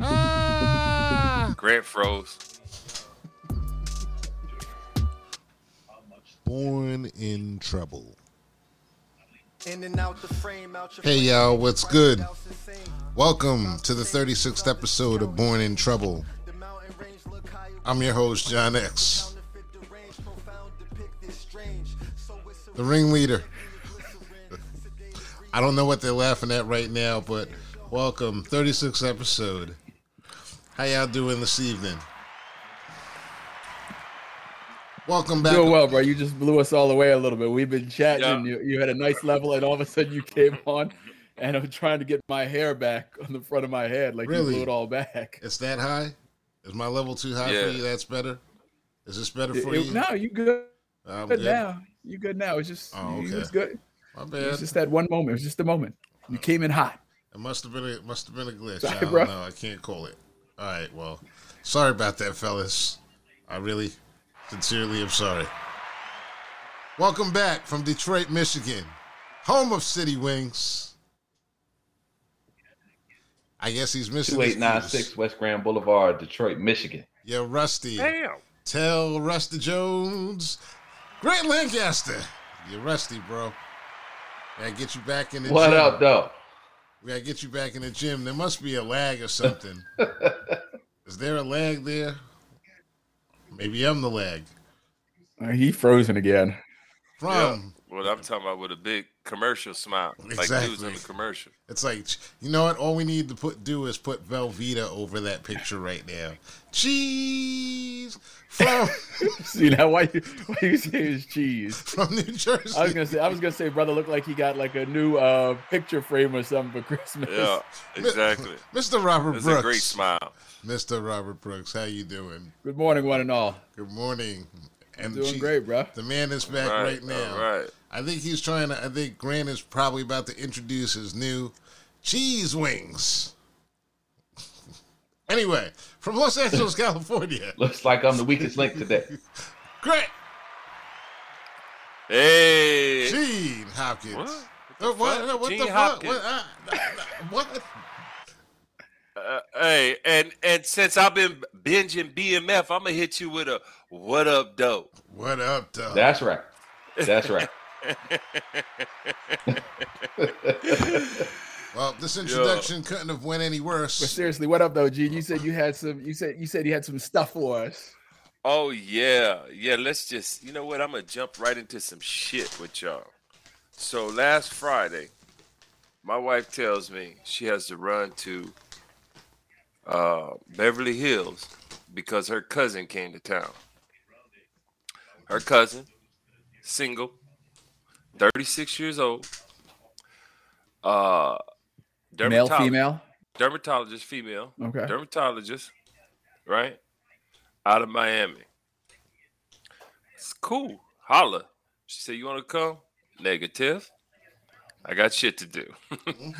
Ah, Grant froze. Born in trouble. Hey y'all, what's good? Welcome to the 36th episode of Born in Trouble. I'm your host, John X. The ringleader. I don't know what they're laughing at right now, but welcome, 36th episode. How y'all doing this evening? Welcome back. Doing well, bro. You just blew us all away a little bit. We've been chatting. Yeah. You, you had a nice level, and all of a sudden you came on, and I'm trying to get my hair back on the front of my head, like really? you blew it all back. It's that high? Is my level too high yeah. for you? That's better. Is this better for it, you? No, you good. I'm good, good now. You good now? It's just oh, okay. it's good. My bad. It's just that one moment. It's just a moment. You oh. came in hot. It must have been a must have been a glitch. Sorry, I don't bro. know. I can't call it. All right. Well, sorry about that, fellas. I really Sincerely, I'm sorry. Welcome back from Detroit, Michigan, home of City Wings. I guess he's missing. 2896 West Grand Boulevard, Detroit, Michigan. Yeah, Rusty. Damn. Tell Rusty Jones. Grant Lancaster. You're rusty, bro. Gotta get you back in the what gym. What up, though? We gotta get you back in the gym. There must be a lag or something. Is there a lag there? Maybe I'm the lag. Uh, he frozen again. From yeah. what I'm talking about with a big commercial smile, exactly. like dudes in the commercial. It's like you know what? All we need to put do is put Velveeta over that picture right now. Cheese from. See now why you why you say his cheese from New Jersey? I was gonna say I was gonna say brother looked like he got like a new uh picture frame or something for Christmas. Yeah, exactly. Mr. Robert That's Brooks. a great smile. Mr. Robert Brooks, how you doing? Good morning, one and all. Good morning. And doing she, great, bro. The man is back right, right now. Right. I think he's trying to. I think Grant is probably about to introduce his new cheese wings. anyway, from Los Angeles, California. Looks like I'm the weakest link today. Grant. Hey. Gene Hopkins. What? What, what, what the fuck? What? Uh, what? Uh, hey, and and since I've been binging BMF, I'm gonna hit you with a what up, dope. What up, dope? That's right. That's right. Well, this introduction Yo. couldn't have went any worse. But seriously, what up, though, Gene? You said you had some. You said you said you had some stuff for us. Oh yeah, yeah. Let's just. You know what? I'm gonna jump right into some shit with y'all. So last Friday, my wife tells me she has to run to uh, Beverly Hills because her cousin came to town. Her cousin, single, 36 years old. Uh, Male, female? Dermatologist, female. Okay. Dermatologist, right? Out of Miami. It's cool. Holla. She said, You want to come? Negative. I got shit to do.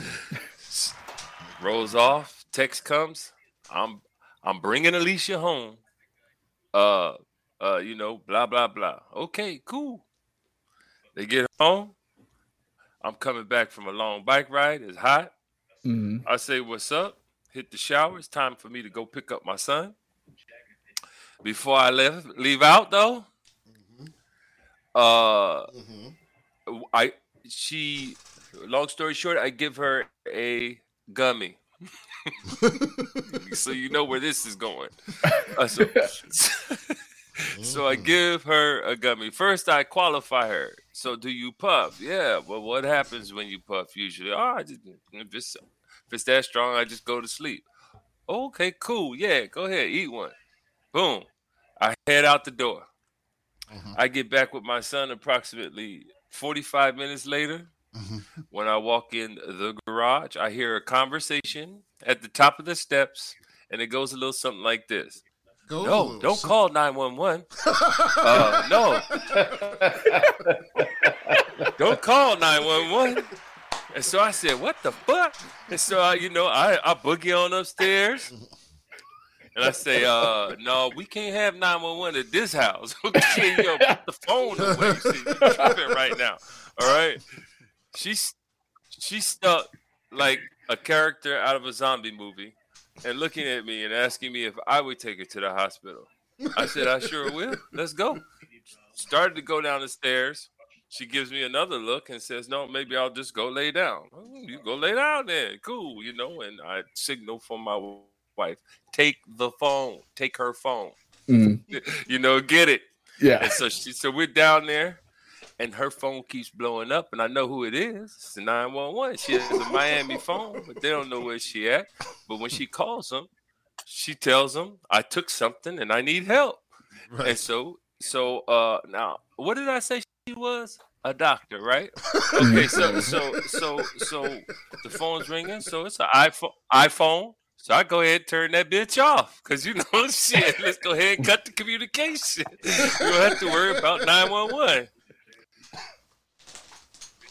Rolls off. Text comes. I'm I'm bringing Alicia home. Uh, uh, you know, blah blah blah. Okay, cool. They get home. I'm coming back from a long bike ride. It's hot. Mm-hmm. I say, "What's up?" Hit the shower. It's time for me to go pick up my son. Before I left, leave out though. Mm-hmm. Uh, mm-hmm. I she. Long story short, I give her a gummy. so you know where this is going. Uh, so, so I give her a gummy. First, I qualify her. So, do you puff? Yeah. Well, what happens when you puff? Usually, oh, I just if it's if it's that strong, I just go to sleep. Okay, cool. Yeah, go ahead, eat one. Boom. I head out the door. Mm-hmm. I get back with my son approximately 45 minutes later. Mm-hmm. When I walk in the garage, I hear a conversation at the top of the steps, and it goes a little something like this. Go no, don't call 911. uh, no. don't call 911. And so I said, what the fuck? And so, I, you know, I, I boogie on upstairs. And I say, uh, no, we can't have 911 at this house. okay, yo, put the phone away. See, you're tripping right now. All right she's she's stuck like a character out of a zombie movie and looking at me and asking me if I would take her to the hospital. I said, I sure will. Let's go. Started to go down the stairs. She gives me another look and says, No, maybe I'll just go lay down. you go lay down then. Cool, you know. And I signal for my wife, take the phone, take her phone. Mm. you know, get it. Yeah. And so she so we're down there and her phone keeps blowing up, and I know who it is. It's the 911. She has a Miami phone, but they don't know where she at. But when she calls them, she tells them, I took something and I need help. Right. And so so uh now what did I say she was? A doctor, right? Okay, so so so so the phone's ringing, so it's an iPhone iPhone. So I go ahead and turn that bitch off. Cause you know shit. Let's go ahead and cut the communication. You don't have to worry about 911.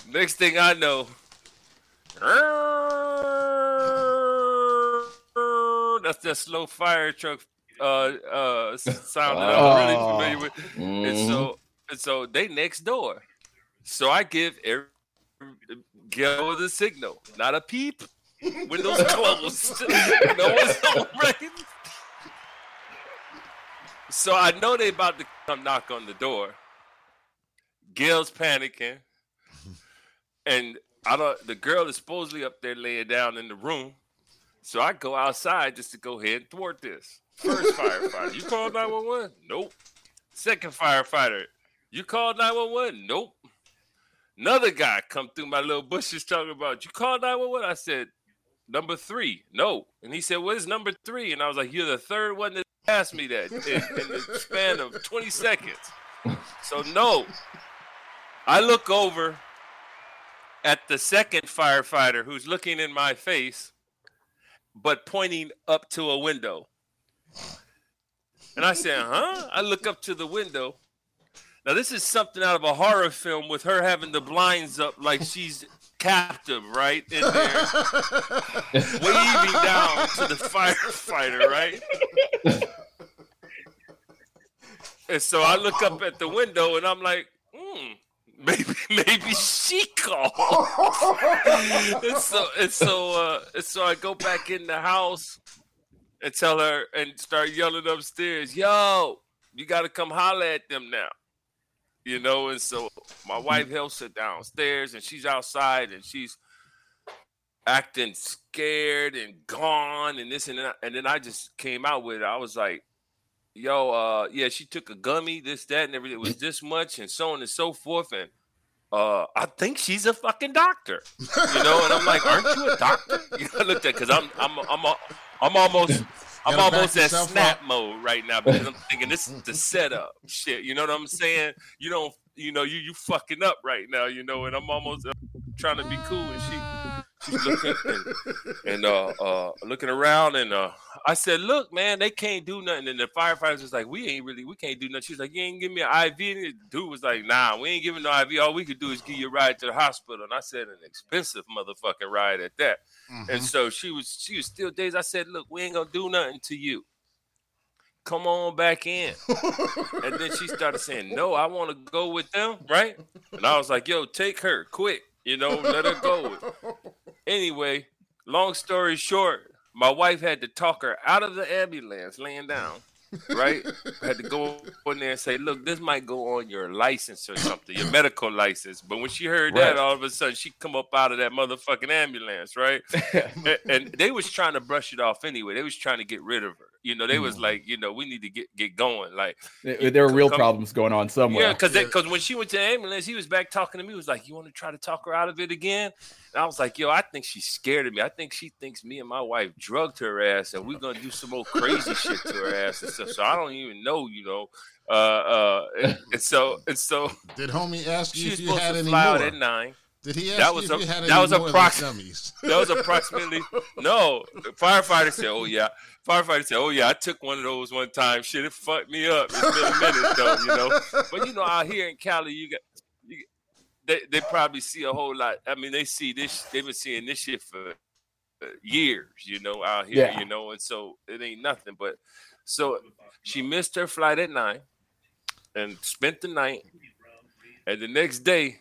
Next thing I know, that's that slow fire truck uh uh sound that I'm really oh. familiar with. Mm-hmm. And so and so they next door. So I give every Gil the signal, not a peep. Windows closed. no one's home, right? So I know they about to come knock on the door. Gil's panicking and I don't. The girl is supposedly up there laying down in the room, so I go outside just to go ahead and thwart this. First firefighter, you called nine one one? Nope. Second firefighter, you called nine one one? Nope. Another guy come through my little bushes talking about you called nine one one. I said number three, no, and he said what is number three? And I was like, you're the third one that asked me that in, in the span of twenty seconds. So no. I look over at the second firefighter who's looking in my face, but pointing up to a window. And I said, huh? I look up to the window. Now, this is something out of a horror film with her having the blinds up like she's captive, right? In there, waving down to the firefighter, right? and so I look up at the window and I'm like, maybe she called. and so and so uh, and so I go back in the house and tell her and start yelling upstairs, "Yo, you got to come holler at them now." You know, and so my wife helps her downstairs, and she's outside, and she's acting scared and gone, and this and that. And then I just came out with it. I was like, yo, uh, yeah, she took a gummy, this, that, and everything. It was this much, and so on and so forth. And uh, I think she's a fucking doctor, you know. And I'm like, aren't you a doctor? You know, looked at because I'm, I'm, I'm, I'm almost. I'm almost at snap up. mode right now because I'm thinking this is the setup shit. You know what I'm saying? You don't, you know, you you fucking up right now. You know, and I'm almost uh, trying to be cool, and she looking and, and uh, uh, looking around, and uh, I said, "Look, man, they can't do nothing." And the firefighters was like, "We ain't really, we can't do nothing." She's like, "You ain't give me an IV." And the dude was like, "Nah, we ain't giving no IV. All we could do is give you a ride to the hospital." And I said, "An expensive motherfucking ride at that." Mm-hmm. And so she was, she was still dazed. I said, "Look, we ain't gonna do nothing to you." come on back in. and then she started saying, No, I want to go with them, right? And I was like, Yo, take her quick, you know, let her go. Anyway, long story short, my wife had to talk her out of the ambulance laying down. Right? had to go in there and say, look, this might go on your license or something, your medical license. But when she heard right. that, all of a sudden she come up out of that motherfucking ambulance, right? and, and, they was trying to brush it off anyway. They was trying to get rid of her. You know, they was mm. like, you know, we need to get get going. Like there, there were real come, problems going on somewhere. Yeah, because because when she went to the ambulance, he was back talking to me. He was like, "You want to try to talk her out of it again?" And I was like, "Yo, I think she's scared of me. I think she thinks me and my wife drugged her ass, and we're gonna do some more crazy shit to her ass and stuff." So I don't even know, you know. Uh, uh, and, and so and so. Did homie ask you if you had any more? at nine. Did he ask that was you if you had that was approximately that was approximately no firefighter said oh yeah. Firefighter said oh yeah I took one of those one time. Shit it fucked me up. It's been a minute though you know. But you know out here in Cali you got you, they they probably see a whole lot I mean they see this they've been seeing this shit for years you know out here yeah. you know and so it ain't nothing but so she missed her flight at nine and spent the night and the next day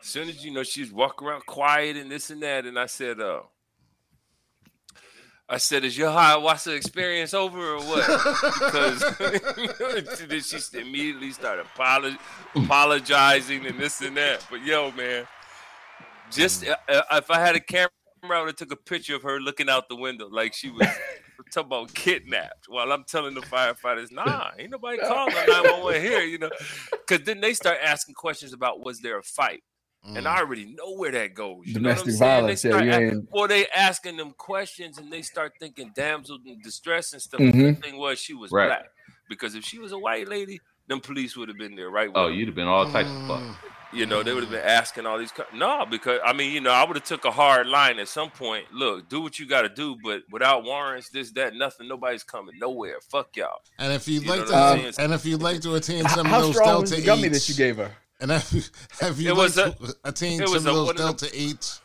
as soon as you know she's walking around quiet and this and that, and I said, uh, I said, "Is your ayahuasca experience over or what?" Because then she immediately started apolog- apologizing and this and that. But yo, man, just uh, uh if I had a camera, I would have took a picture of her looking out the window like she was talking about kidnapped. While I'm telling the firefighters, "Nah, ain't nobody calling 911 here," you know, because then they start asking questions about was there a fight. Mm. And I already know where that goes. You Domestic violence. They yeah, yeah. Or they asking them questions and they start thinking damsel in distress and stuff. Mm-hmm. The thing was she was right. black. Because if she was a white lady, them police would have been there, right? Oh, you'd have been all types of fuck. You know, they would have been asking all these. No, because I mean, you know, I would have took a hard line at some point. Look, do what you got to do, but without warrants, this, that, nothing, nobody's coming nowhere. Fuck y'all. And if you'd you like to, and if you'd like to attend some of those Delta gummy that you gave her, and have you, have you like a, attained some of those Delta the, 8s?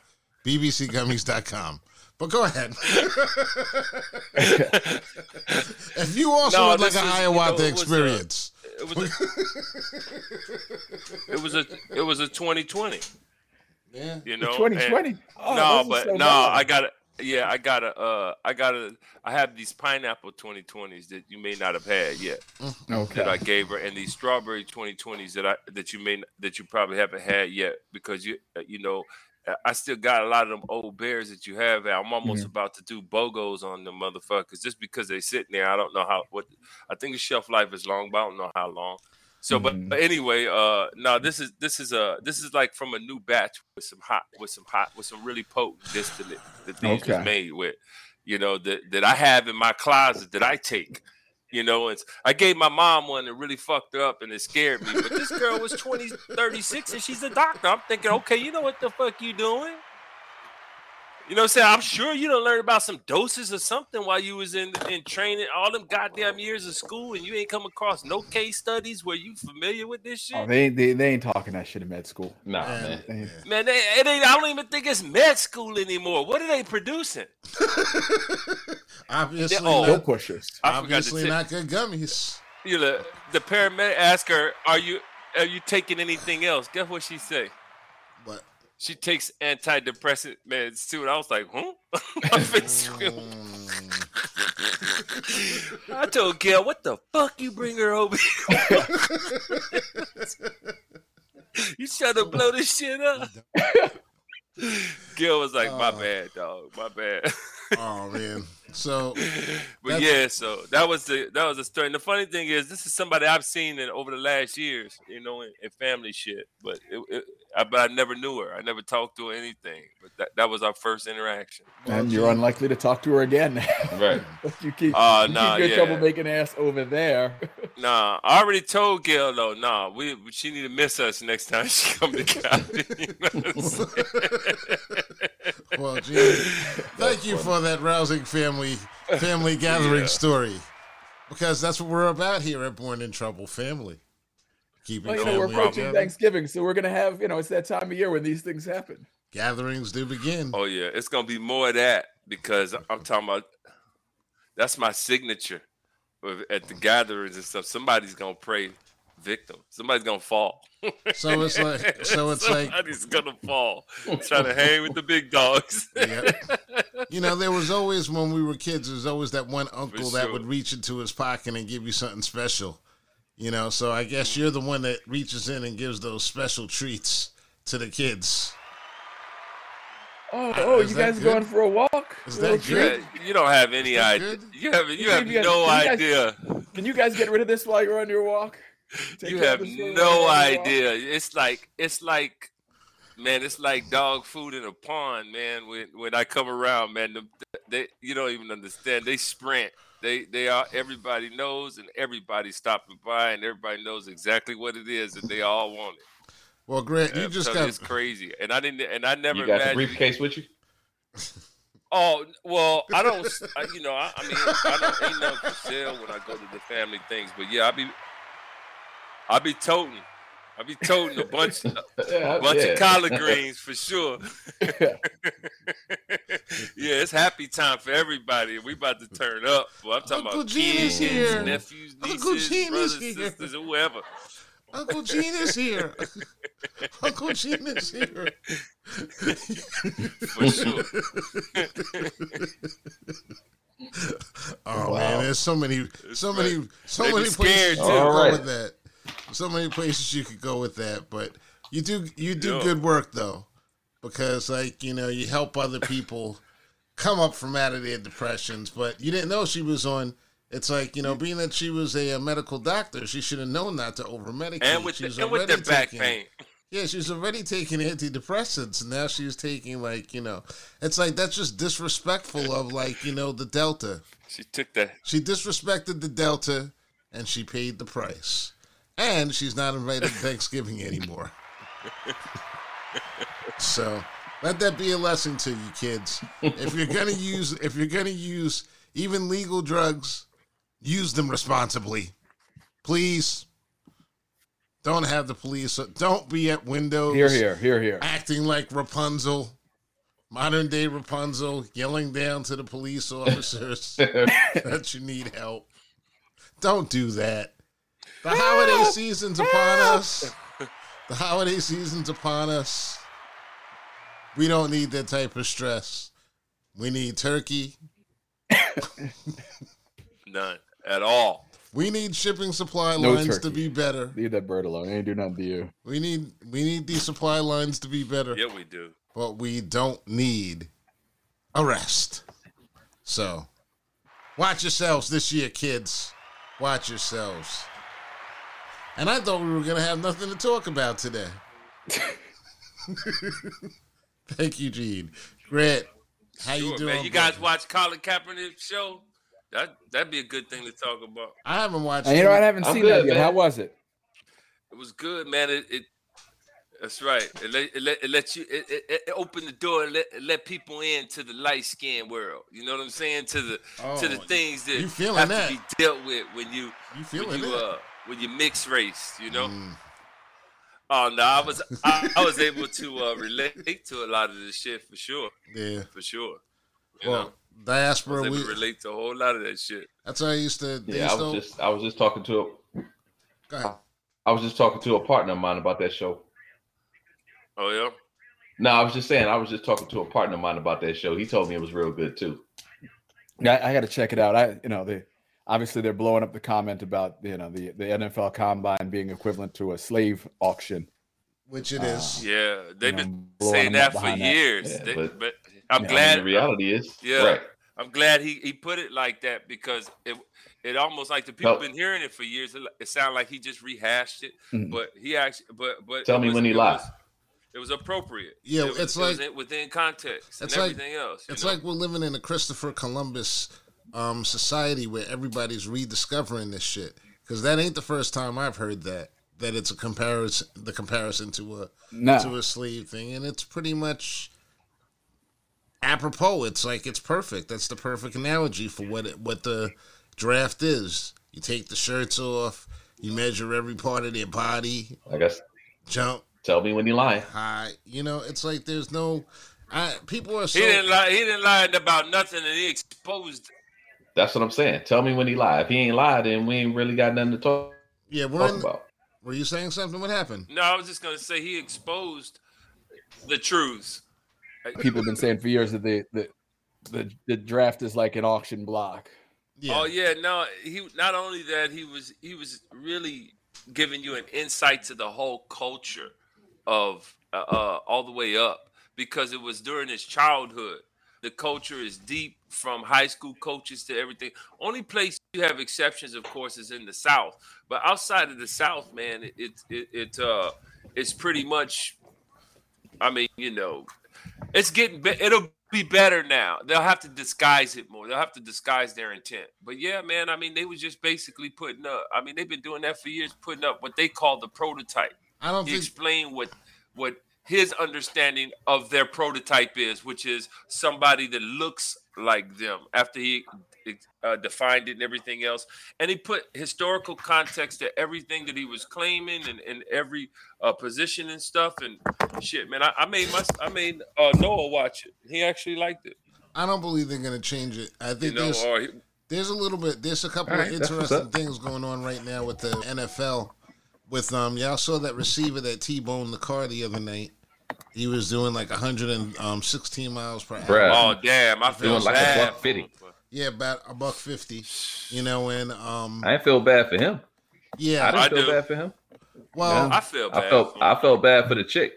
BBCGummies.com. But go ahead. if you also no, would like an ayahuasca you know, experience. it was a, it was a it was a 2020. Yeah. You know, 2020. Oh, no, but so no, bad. I got it. Yeah, I got a, uh, I got a, I have these pineapple 2020s that you may not have had yet. Mm-hmm. Okay. That I gave her, and these strawberry 2020s that I that you may that you probably haven't had yet because you uh, you know I still got a lot of them old bears that you have. I'm almost mm-hmm. about to do bogos on them motherfuckers just because they sitting there. I don't know how what I think the shelf life is long, but I don't know how long. So, but, mm-hmm. but anyway, uh, no, this is this is a this is like from a new batch with some hot with some hot with some really potent distillate that these okay. was made with, you know, that that I have in my closet that I take. You know, it's I gave my mom one that really fucked her up and it scared me. But this girl was 20, 36 and she's a doctor. I'm thinking, okay, you know what the fuck you doing? You know what I'm saying? I'm sure you don't learn about some doses or something while you was in in training all them goddamn years of school and you ain't come across no case studies where you familiar with this shit. Oh, they, they they ain't talking that shit in med school. Nah, man. Man, man they, it ain't, I don't even think it's med school anymore. What are they producing? obviously, oh, no pushers. Obviously, not good gummies. You know, the paramedic asked her, "Are you are you taking anything else?" Guess what she say? She takes antidepressant meds too, and I was like, huh? I told Gail, what the fuck you bring her over here? you trying to blow this shit up? Gil was like, "My uh, bad, dog. My bad." Oh man. So, but yeah, so that was the that was the story. And the funny thing is, this is somebody I've seen in over the last years, you know, in, in family shit. But it, it, I, but I never knew her. I never talked to her anything. But that, that was our first interaction. And you're unlikely to talk to her again. right. you keep, uh, you nah, keep your yeah. troublemaking ass over there. nah, I already told Gail though. Nah, we she need to miss us next time she come to Cali. well, Gene, thank you for that rousing family family gathering yeah. story. Because that's what we're about here at Born in Trouble Family keeping well, you know, we're approaching Thanksgiving, so we're gonna have you know it's that time of year when these things happen. Gatherings do begin. Oh yeah, it's gonna be more of that because I'm talking about that's my signature at the gatherings and stuff. Somebody's gonna pray victim. Somebody's gonna fall. So it's like so it's Somebody's like somebody's gonna fall trying to hang with the big dogs. yeah. You know, there was always when we were kids, there was always that one uncle sure. that would reach into his pocket and give you something special. You know, so I guess you're the one that reaches in and gives those special treats to the kids. Oh, uh, oh, you guys good? going for a walk? Is that good? You don't have any idea. Good? You have you have no can idea. Guys, can you guys get rid of this while you're on your walk? Take you have no idea. It's like it's like man, it's like dog food in a pond, man. When when I come around, man, they you don't even understand. They sprint they they are everybody knows and everybody's stopping by and everybody knows exactly what it is that they all want it. Well, Grant, you just got it's crazy, and I didn't, and I never. You got the briefcase with you. Oh well, I don't. I, you know, I, I, mean, I don't ain't nothing for sale when I go to the family things, but yeah, I be, I be toting I'll be toting a bunch, a bunch yeah. of collard greens for sure. yeah, it's happy time for everybody. We about to turn up. Well, I'm talking Uncle about kids, here. nephews, nieces, brothers, here. sisters, whoever. Uncle Gene is here. Uncle Gene is here. For sure. oh wow. man, there's so many, so many, so they many places you could go with that. So many places you could go with that, but you do you do good work though, because like you know you help other people come up from out of their depressions. But you didn't know she was on it's like you know, being that she was a, a medical doctor, she should have known not to over medicate. And with, the, and with the back taking, pain. Yeah, she's already taking antidepressants, and now she's taking like you know, it's like that's just disrespectful of like you know the Delta. She took that. She disrespected the Delta, and she paid the price. And she's not invited to Thanksgiving anymore. so let that be a lesson to you, kids. If you're gonna use, if you're gonna use even legal drugs use them responsibly. Please. Don't have the police. Don't be at windows. Here, here, here, here. Acting like Rapunzel, modern day Rapunzel, yelling down to the police officers that you need help. Don't do that. The holiday season's upon us. The holiday season's upon us. We don't need that type of stress. We need turkey. None at all. We need shipping supply no lines turkey. to be better. Leave that bird alone. ain't do nothing to you. We need we need these supply lines to be better. Yeah, we do. But we don't need arrest. So watch yourselves this year, kids. Watch yourselves. And I thought we were gonna have nothing to talk about today. Thank you, Gene. Grant, how sure, you doing? Man. You guys watch Colin Kaepernick's show? That that'd be a good thing to talk about. I haven't watched. And you know, I haven't I'm seen good, that yet. Man. How was it? It was good, man. It, it that's right. It let, it let, it let you it, it, it opened the door and let, let people in to the light skin world. You know what I'm saying? To the oh, to the things that you feeling have that. to be dealt with when you you feeling when you that. uh when you mix race. You know. Mm. Oh no, I was I, I was able to uh, relate to a lot of this shit for sure. Yeah, for sure. You well, know? diaspora. we relate to a whole lot of that shit. That's how I used to. Yeah, I was to, just I was just talking to a. Go ahead. I was just talking to a partner of mine about that show. Oh yeah. No, I was just saying I was just talking to a partner of mine about that show. He told me it was real good too. Yeah, I, I got to check it out. I, you know, they obviously they're blowing up the comment about you know the the NFL Combine being equivalent to a slave auction, which it is. Uh, yeah, they've been saying that for years. Yeah, they, but, but, I'm yeah, glad. I the reality is, yeah, right. I'm glad he, he put it like that because it it almost like the people have been hearing it for years. It, it sounded like he just rehashed it, mm-hmm. but he actually but but tell me was, when he lied. it was appropriate. Yeah, it was, it's like it within context and everything like, else. It's know? like we're living in a Christopher Columbus um, society where everybody's rediscovering this shit because that ain't the first time I've heard that that it's a comparison the comparison to a no. to a sleeve thing and it's pretty much apropos. It's like it's perfect. That's the perfect analogy for what it, what the draft is. You take the shirts off. You measure every part of their body. I guess. Jump. Tell me when you lie. Hi. You know, it's like there's no. I, people are so. He didn't lie. He didn't lie about nothing, and he exposed. That's what I'm saying. Tell me when he lied. If he ain't lied, then we ain't really got nothing to talk. Yeah, we're talk in, about. Were you saying something? What happened? No, I was just gonna say he exposed the truths people have been saying for years that the, the the the draft is like an auction block. Yeah. Oh yeah, no, he not only that he was he was really giving you an insight to the whole culture of uh, uh, all the way up because it was during his childhood. The culture is deep from high school coaches to everything. Only place you have exceptions, of course, is in the South. But outside of the South, man, it it it, it uh it's pretty much. I mean, you know, it's getting be- it'll be better now. They'll have to disguise it more. They'll have to disguise their intent. But yeah, man, I mean, they was just basically putting up. I mean, they've been doing that for years, putting up what they call the prototype. I don't think... explain what what his understanding of their prototype is, which is somebody that looks like them. After he uh, defined it and everything else. And he put historical context to everything that he was claiming and, and every uh, position and stuff. And shit, man, I, I made my I made uh, Noah watch it. He actually liked it. I don't believe they're gonna change it. I think you know, there's he, there's a little bit there's a couple right, of interesting things going on right now with the NFL with um y'all saw that receiver that T-boned the car the other night. He was doing like 116 miles per hour. Bruh. Oh damn! I feel like bad. a buck fifty. Yeah, about a buck fifty. You know, and um, I feel bad for him. Yeah, I didn't I feel do. bad for him. Well, yeah. I feel bad. I felt I felt bad for the chick.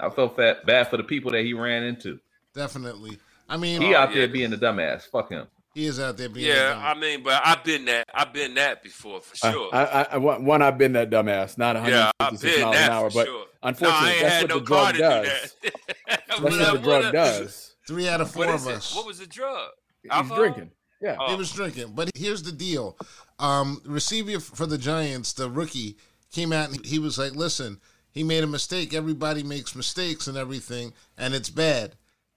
I felt bad, bad for the people that he ran into. Definitely. I mean, he oh, out yeah. there being a dumbass. Fuck him. He is out there being. Yeah, I mean, but I've been that. I've been that before for sure. I, I, I one, I've been that dumbass. Not 156 yeah, miles an hour, but sure. Unfortunately, no, that's what no the drug does. that's what the drug does. Three out of four of us. What was the drug? He's drinking. Yeah, oh. he was drinking. But here's the deal: um, receiver for the Giants, the rookie, came out and he was like, "Listen, he made a mistake. Everybody makes mistakes and everything, and it's bad."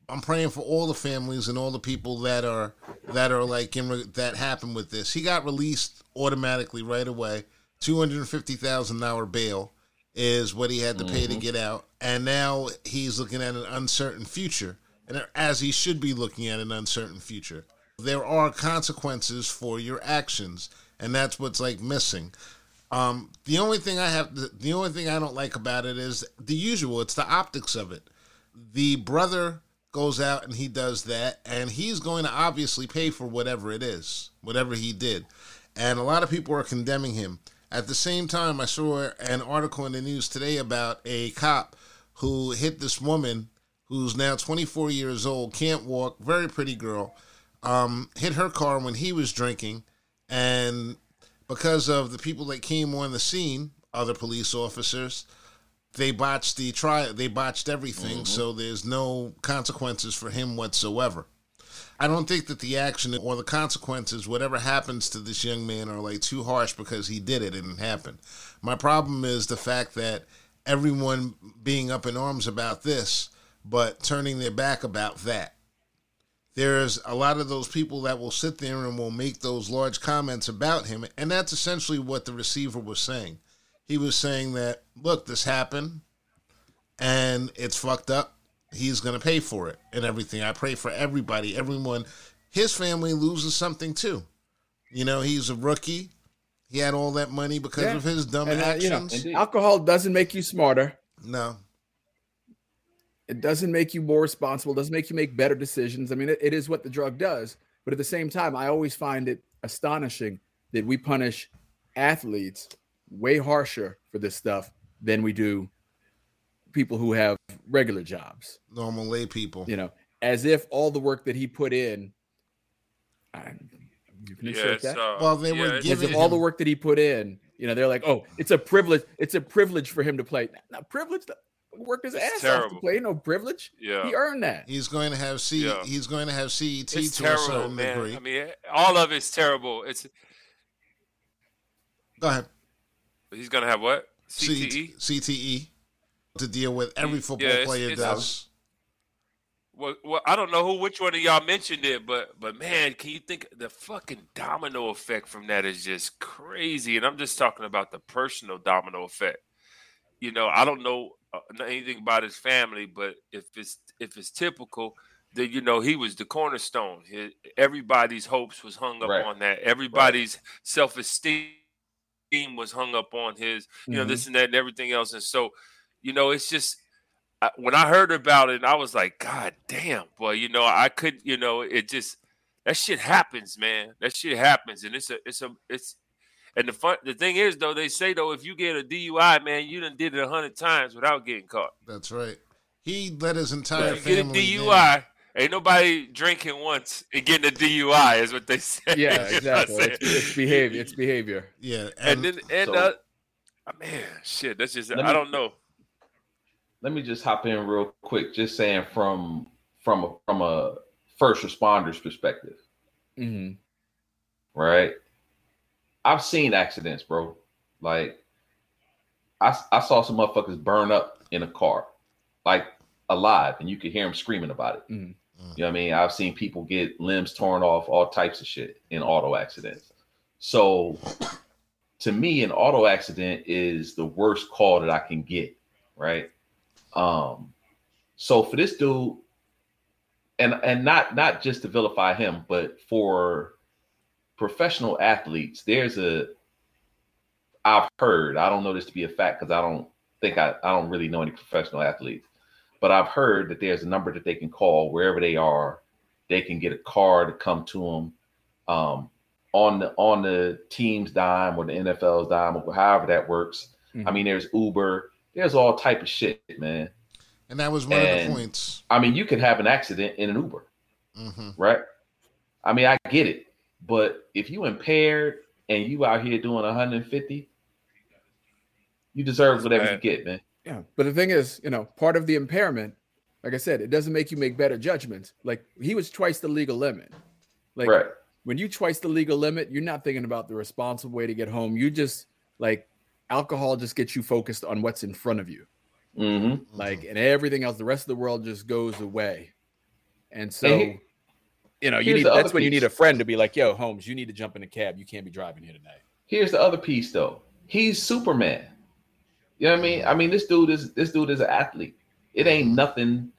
I'm praying for all the families and all the people that are that are like in re- that happened with this. He got released automatically right away. Two hundred fifty thousand dollar bail is what he had to pay mm-hmm. to get out, and now he's looking at an uncertain future, and as he should be looking at an uncertain future. There are consequences for your actions, and that's what's like missing. Um, the only thing I have, the, the only thing I don't like about it is the usual. It's the optics of it. The brother goes out and he does that, and he's going to obviously pay for whatever it is, whatever he did. And a lot of people are condemning him. At the same time, I saw an article in the news today about a cop who hit this woman who's now 24 years old, can't walk, very pretty girl, um, hit her car when he was drinking. And because of the people that came on the scene, other police officers, they botched the trial. They botched everything, mm-hmm. so there's no consequences for him whatsoever. I don't think that the action or the consequences, whatever happens to this young man, are like too harsh because he did it and it happened. My problem is the fact that everyone being up in arms about this, but turning their back about that. There's a lot of those people that will sit there and will make those large comments about him, and that's essentially what the receiver was saying he was saying that look, this happened and it's fucked up. He's going to pay for it and everything. I pray for everybody, everyone. His family loses something too. You know, he's a rookie. He had all that money because yeah. of his dumb and, actions. Uh, you know, alcohol doesn't make you smarter. No. It doesn't make you more responsible. It doesn't make you make better decisions. I mean, it, it is what the drug does. But at the same time, I always find it astonishing that we punish athletes way harsher for this stuff than we do people who have regular jobs, normal lay people. You know, as if all the work that he put in. I, you can yes, that. Uh, well, they yeah, were giving him... all the work that he put in. You know, they're like, "Oh, it's a privilege. It's a privilege for him to play." Not privilege. Work his ass terrible. off to play. No privilege. Yeah, he earned that. He's going to have C. Yeah. He's going to have CET it's to terrible, a certain man. degree. I mean, all of it's terrible. It's. Go ahead. He's gonna have what? CTE. CTE to deal with every football yeah, it's, player it's, does. Well, well, I don't know who, which one of y'all mentioned it, but but man, can you think the fucking domino effect from that is just crazy? And I'm just talking about the personal domino effect. You know, I don't know uh, anything about his family, but if it's if it's typical, that you know he was the cornerstone. His, everybody's hopes was hung up right. on that. Everybody's right. self esteem was hung up on his, you know, mm-hmm. this and that and everything else. And so, you know, it's just I, when I heard about it, I was like, God damn, boy, you know, I could, you know, it just that shit happens, man. That shit happens, and it's a, it's a, it's. And the fun, the thing is, though, they say though, if you get a DUI, man, you done did it a hundred times without getting caught. That's right. He let his entire family get a DUI. Ain't nobody drinking once and getting a DUI is what they say. Yeah, exactly. it's, it's, behavior. It's behavior. Yeah, and, and then and so, uh, man, shit. That's just I don't know. Let me just hop in real quick. Just saying from from a, from a first responder's perspective, mm-hmm. right? I've seen accidents, bro. Like I I saw some motherfuckers burn up in a car, like alive, and you could hear them screaming about it. Mm-hmm. You know what I mean? I've seen people get limbs torn off, all types of shit in auto accidents. So to me, an auto accident is the worst call that I can get, right? Um, so for this dude, and and not not just to vilify him, but for professional athletes, there's a I've heard. I don't know this to be a fact because I don't think I, I don't really know any professional athletes, but I've heard that there's a number that they can call wherever they are. They can get a car to come to them um, on the on the team's dime or the NFL's dime or however that works. Mm-hmm. I mean, there's Uber. There's all type of shit, man. And that was one and, of the points. I mean, you could have an accident in an Uber, mm-hmm. right? I mean, I get it, but if you impaired and you out here doing 150, you deserve whatever you get, man. Yeah, but the thing is, you know, part of the impairment, like I said, it doesn't make you make better judgments. Like he was twice the legal limit. Like right. when you twice the legal limit, you're not thinking about the responsible way to get home. You just like alcohol just gets you focused on what's in front of you. Mm-hmm. Like, and everything else, the rest of the world just goes away. And so, and he, you know, you need that's when piece. you need a friend to be like, yo, Holmes, you need to jump in a cab. You can't be driving here tonight. Here's the other piece though. He's Superman. You know what I mean? I mean, this dude is this dude is an athlete. It ain't nothing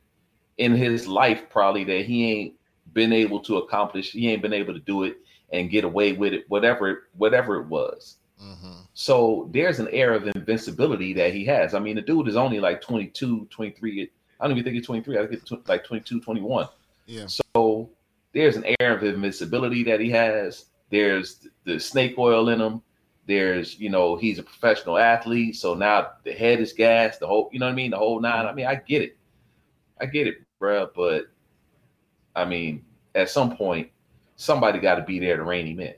in his life probably that he ain't been able to accomplish. He ain't been able to do it and get away with it, whatever whatever it was. Mm-hmm. So there's an air of invincibility that he has. I mean, the dude is only like 22, 23. I don't even think he's 23. I think it's like 22, 21. Yeah. So there's an air of invincibility that he has. There's the snake oil in him. There's, you know, he's a professional athlete. So now the head is gas, the whole, you know what I mean? The whole nine. I mean, I get it. I get it, bro. But I mean, at some point, somebody got to be there to rein him in.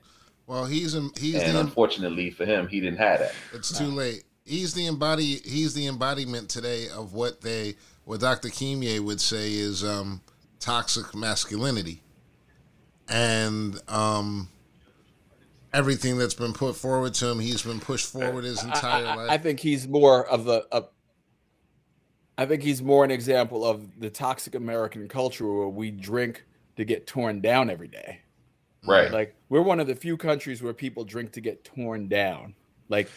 Well, he's in, he's and the, unfortunately for him, he didn't have that. It's too late. He's the embody. He's the embodiment today of what they, what Dr. Kimye would say is um, toxic masculinity, and um, everything that's been put forward to him, he's been pushed forward his entire I, life. I think he's more of the. Of, I think he's more an example of the toxic American culture where we drink to get torn down every day. Right. Like we're one of the few countries where people drink to get torn down. Like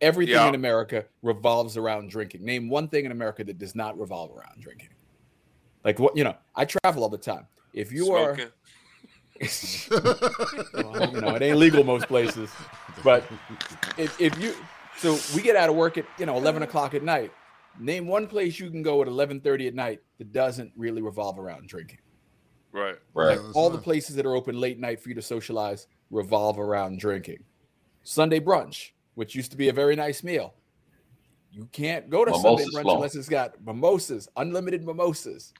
everything yeah. in America revolves around drinking. Name one thing in America that does not revolve around drinking. Like what you know, I travel all the time. If you Smoking. are well, you know, it ain't legal most places. But if, if you so we get out of work at you know 11 o'clock at night. Name one place you can go at 11:30 at night that doesn't really revolve around drinking. Right. Right. Like all the places that are open late night for you to socialize revolve around drinking. Sunday brunch, which used to be a very nice meal. You can't go to mimosas Sunday brunch unless it's got mimosas, unlimited mimosas.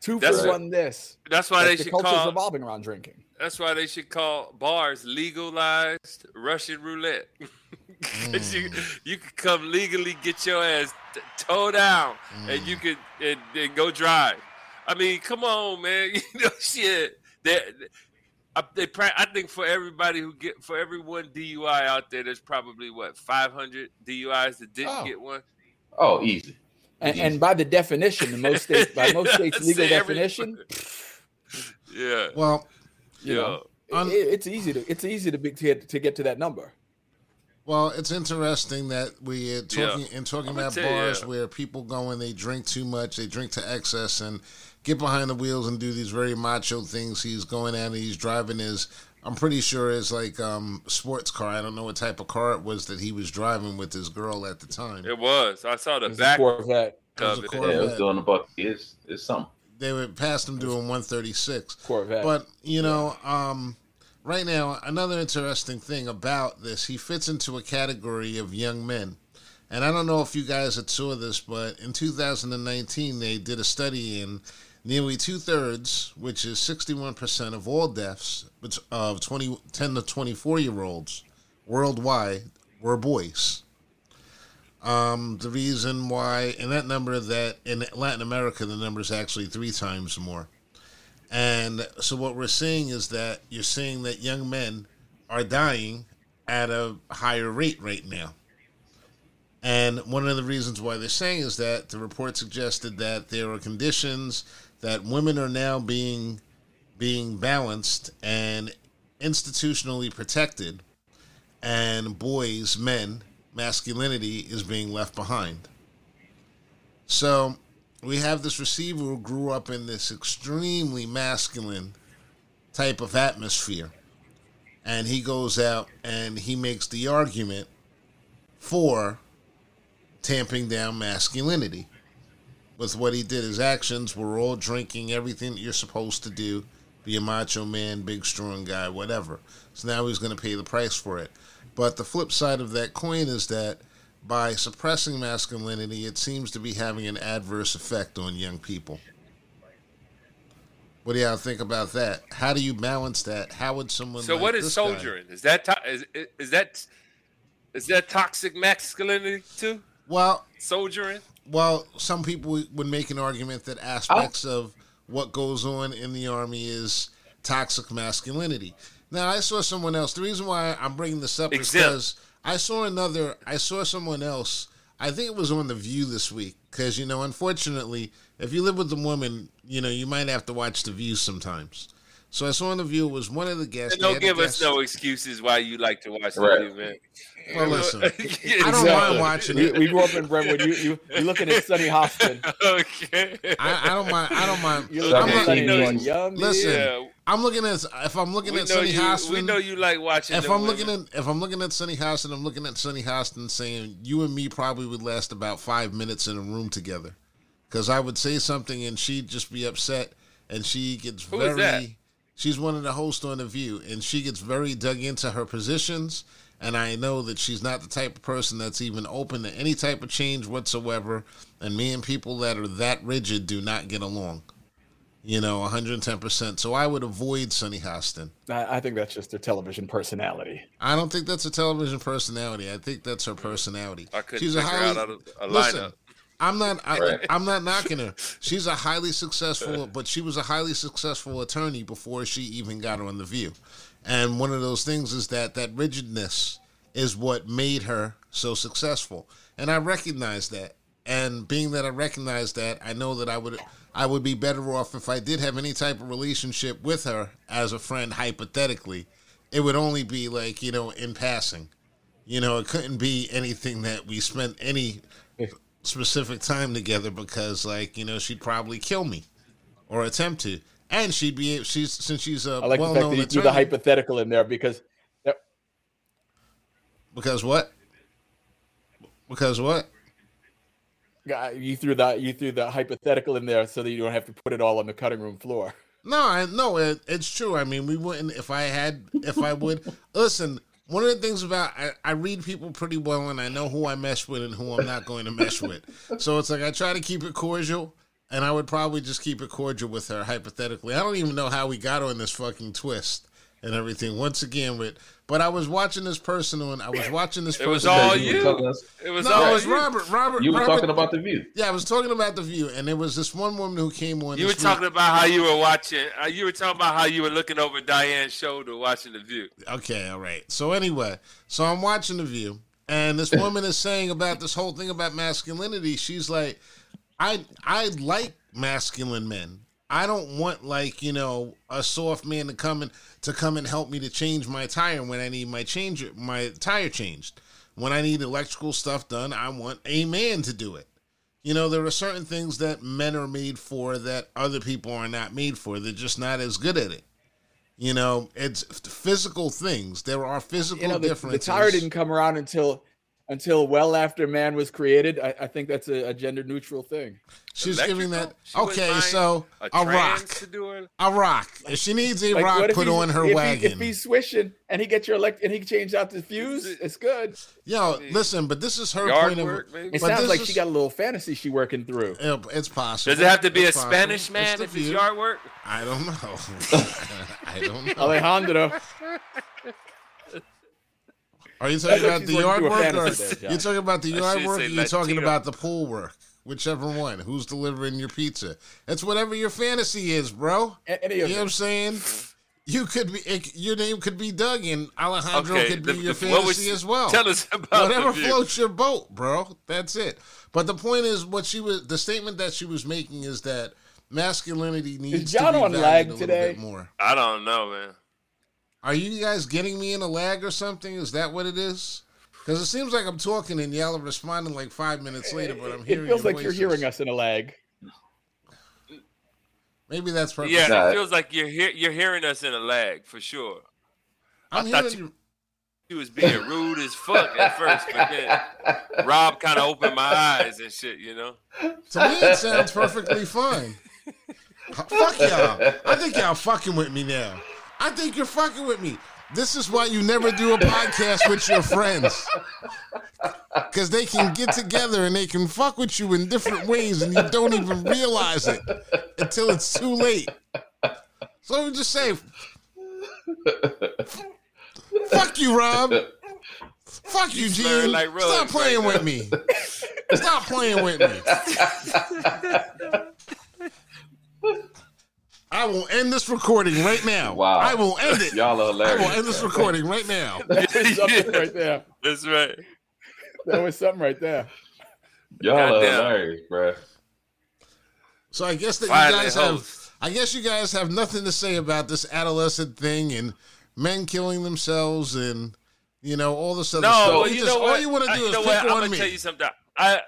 Two that's for one this. That's why they the should call revolving around drinking. That's why they should call bars legalized Russian roulette. mm. you you can come legally get your ass t- towed down mm. and you could and, and go drive. I mean, come on, man. You know, shit. They, they, I think for everybody who get for every one DUI out there, there's probably what 500 DUIs that didn't oh. get one. Oh, easy. And, and, by the definition, the most states, by most states' legal definition. yeah. Well, you yeah. know, it, it's easy to it's easy to, be, to get to get to that number. Well, it's interesting that we are talking yeah. and talking about bars you, yeah. where people go and they drink too much, they drink to excess, and get behind the wheels and do these very macho things. He's going out and he's driving his, I'm pretty sure it's like um sports car. I don't know what type of car it was that he was driving with his girl at the time. It was. I saw the back Corvette. It was Corvette. Yeah, it was doing the buck. It's it's something. They would pass him doing 136 Corvette. But you know, um, right now another interesting thing about this, he fits into a category of young men. And I don't know if you guys had saw this, but in 2019 they did a study in Nearly two thirds, which is 61% of all deaths of 20, 10 to 24 year olds worldwide, were boys. Um, the reason why, and that number that in Latin America, the number is actually three times more. And so what we're seeing is that you're seeing that young men are dying at a higher rate right now. And one of the reasons why they're saying is that the report suggested that there are conditions that women are now being being balanced and institutionally protected and boys men masculinity is being left behind so we have this receiver who grew up in this extremely masculine type of atmosphere and he goes out and he makes the argument for tamping down masculinity. With what he did, his actions were all drinking everything that you're supposed to do, be a macho man, big strong guy, whatever. So now he's going to pay the price for it. But the flip side of that coin is that by suppressing masculinity, it seems to be having an adverse effect on young people. What do y'all think about that? How do you balance that? How would someone? So like what is soldiering? Guy? Is that to- is, is that is that toxic masculinity too? Well, Soldiering. Well, some people would make an argument that aspects oh. of what goes on in the army is toxic masculinity. Now, I saw someone else. The reason why I'm bringing this up is because I saw another. I saw someone else. I think it was on the View this week. Because you know, unfortunately, if you live with a woman, you know you might have to watch the View sometimes. So I saw on the View it was one of the guests. And don't had a give us guest- no excuses why you like to watch Right. the view, man. Well, listen, I don't mind watching it. we grew up in Brentwood. You you you're looking at Sunny Hostin. okay. I, I don't mind. I don't mind. You're Sunny looking at Sunny Hostin. going, yummy. Listen, Yeah, I'm looking at if I'm looking we at know Sunny you. We know you like watching. if I'm women. looking at if I'm looking at Sunny Hostin, I'm looking at Sunny Hostin saying you and me probably would last about five minutes in a room together, because I would say something and she'd just be upset, and she gets Who very. Is that? She's one of the hosts on the View, and she gets very dug into her positions. And I know that she's not the type of person that's even open to any type of change whatsoever. And me and people that are that rigid do not get along. You know, 110%. So I would avoid Sunny Hostin. I, I think that's just their television personality. I don't think that's a television personality. I think that's her personality. I couldn't She's pick a her highly out of a listen. I'm not. I, Right. I'm not knocking her. She's a highly successful, but she was a highly successful attorney before she even got on the View. And one of those things is that that rigidness is what made her so successful. And I recognize that. And being that I recognize that, I know that I would I would be better off if I did have any type of relationship with her as a friend hypothetically. It would only be like, you know, in passing. You know, it couldn't be anything that we spent any specific time together because, like, you know, she'd probably kill me or attempt to. And she'd be, she's, since she's a I like the well fact that you threw the hypothetical in there because because what? Because what? you threw that you threw the hypothetical in there so that you don't have to put it all on the cutting room floor. No, I no, it, it's true. I mean, we wouldn't if I had if I would listen. One of the things about I, I read people pretty well, and I know who I mesh with and who I'm not going to mesh with. So it's like I try to keep it cordial, and I would probably just keep it cordial with her hypothetically. I don't even know how we got on this fucking twist and everything. Once again, with but I was watching this person on. I was watching this. It was person- all You were you. talking- It was No, all it was you. Robert. Robert. You were Robert- talking about the view. Yeah, I was talking about the view, and there was this one woman who came on. You were this week- talking about how you were watching. Uh, you were talking about how you were looking over Diane's shoulder watching the view. Okay, all right. So anyway, so I'm watching the view, and this woman is saying about this whole thing about masculinity. She's like, I I like masculine men. I don't want like you know a soft man to come and to come and help me to change my tire when I need my change my tire changed. When I need electrical stuff done, I want a man to do it. You know, there are certain things that men are made for that other people are not made for. They're just not as good at it. You know, it's physical things. There are physical You know, the, the tire didn't come around until until well after man was created. I, I think that's a, a gender neutral thing. She's giving that. She Okay, so A, a, rock, trans to a rock. If she needs a Like, rock put on her if he- wagon. if he's swishing and he gets your elect and he changed out the fuse, it's good. Yo, I mean, listen, but this is her Yard point of. maybe. It But sounds like is- she got a little fantasy she working through. Yeah, It's possible. Does it have to be a possible. Spanish man It's the if it's view. yard work? I don't know. I don't know. Alejandro, Are you talking about the yard work, or there, you're talking about the I yard work, or you're talking about the pool work? Whichever one. Who's delivering your pizza? It's whatever your fantasy is, bro. A- any You of know what I'm saying? You could be it, your name could be Doug, and Alejandro Okay, could be the- your the- what was- fantasy as well. Tell us about Whatever the floats your boat, bro. That's it. But the point is, what she was, the statement that she was making is that masculinity needs John to be on lag a little today? bit more. I don't know, man. Are you guys getting me in a lag or something? Is that what it is? Because it seems like I'm talking and y'all are responding like five minutes later, but I'm hearing. It feels your like you're hearing us in a lag. Maybe that's purpose. Yeah, Nah. it feels like you're hear- you're hearing us in a lag for sure. I'm I thought you, he was being rude as fuck at first, but then Rob kind of opened my eyes and shit, you know. To me, it sounds perfectly fine. Fuck y'all. I think y'all fucking with me now. I think you're fucking with me. This is why you never do a podcast with your friends. Because they can get together and they can fuck with you in different ways and you don't even realize it until it's too late. So let me just say, fuck you, Rob. Fuck you, Gene. Like Stop playing with me. Stop playing with me. I will end this recording right now. Wow. I will end it. Y'all are hilarious. I will end this recording right now. That's something right there. That's right. That was something right there. Y'all God are damn. hilarious, bro. So I guess that Finally you guys host. have I guess you guys have nothing to say about this adolescent thing and men killing themselves and you know all this other no, stuff. Well, you just, know what? All you want to uh, do I, is pick on I'm gonna me. tell you something. I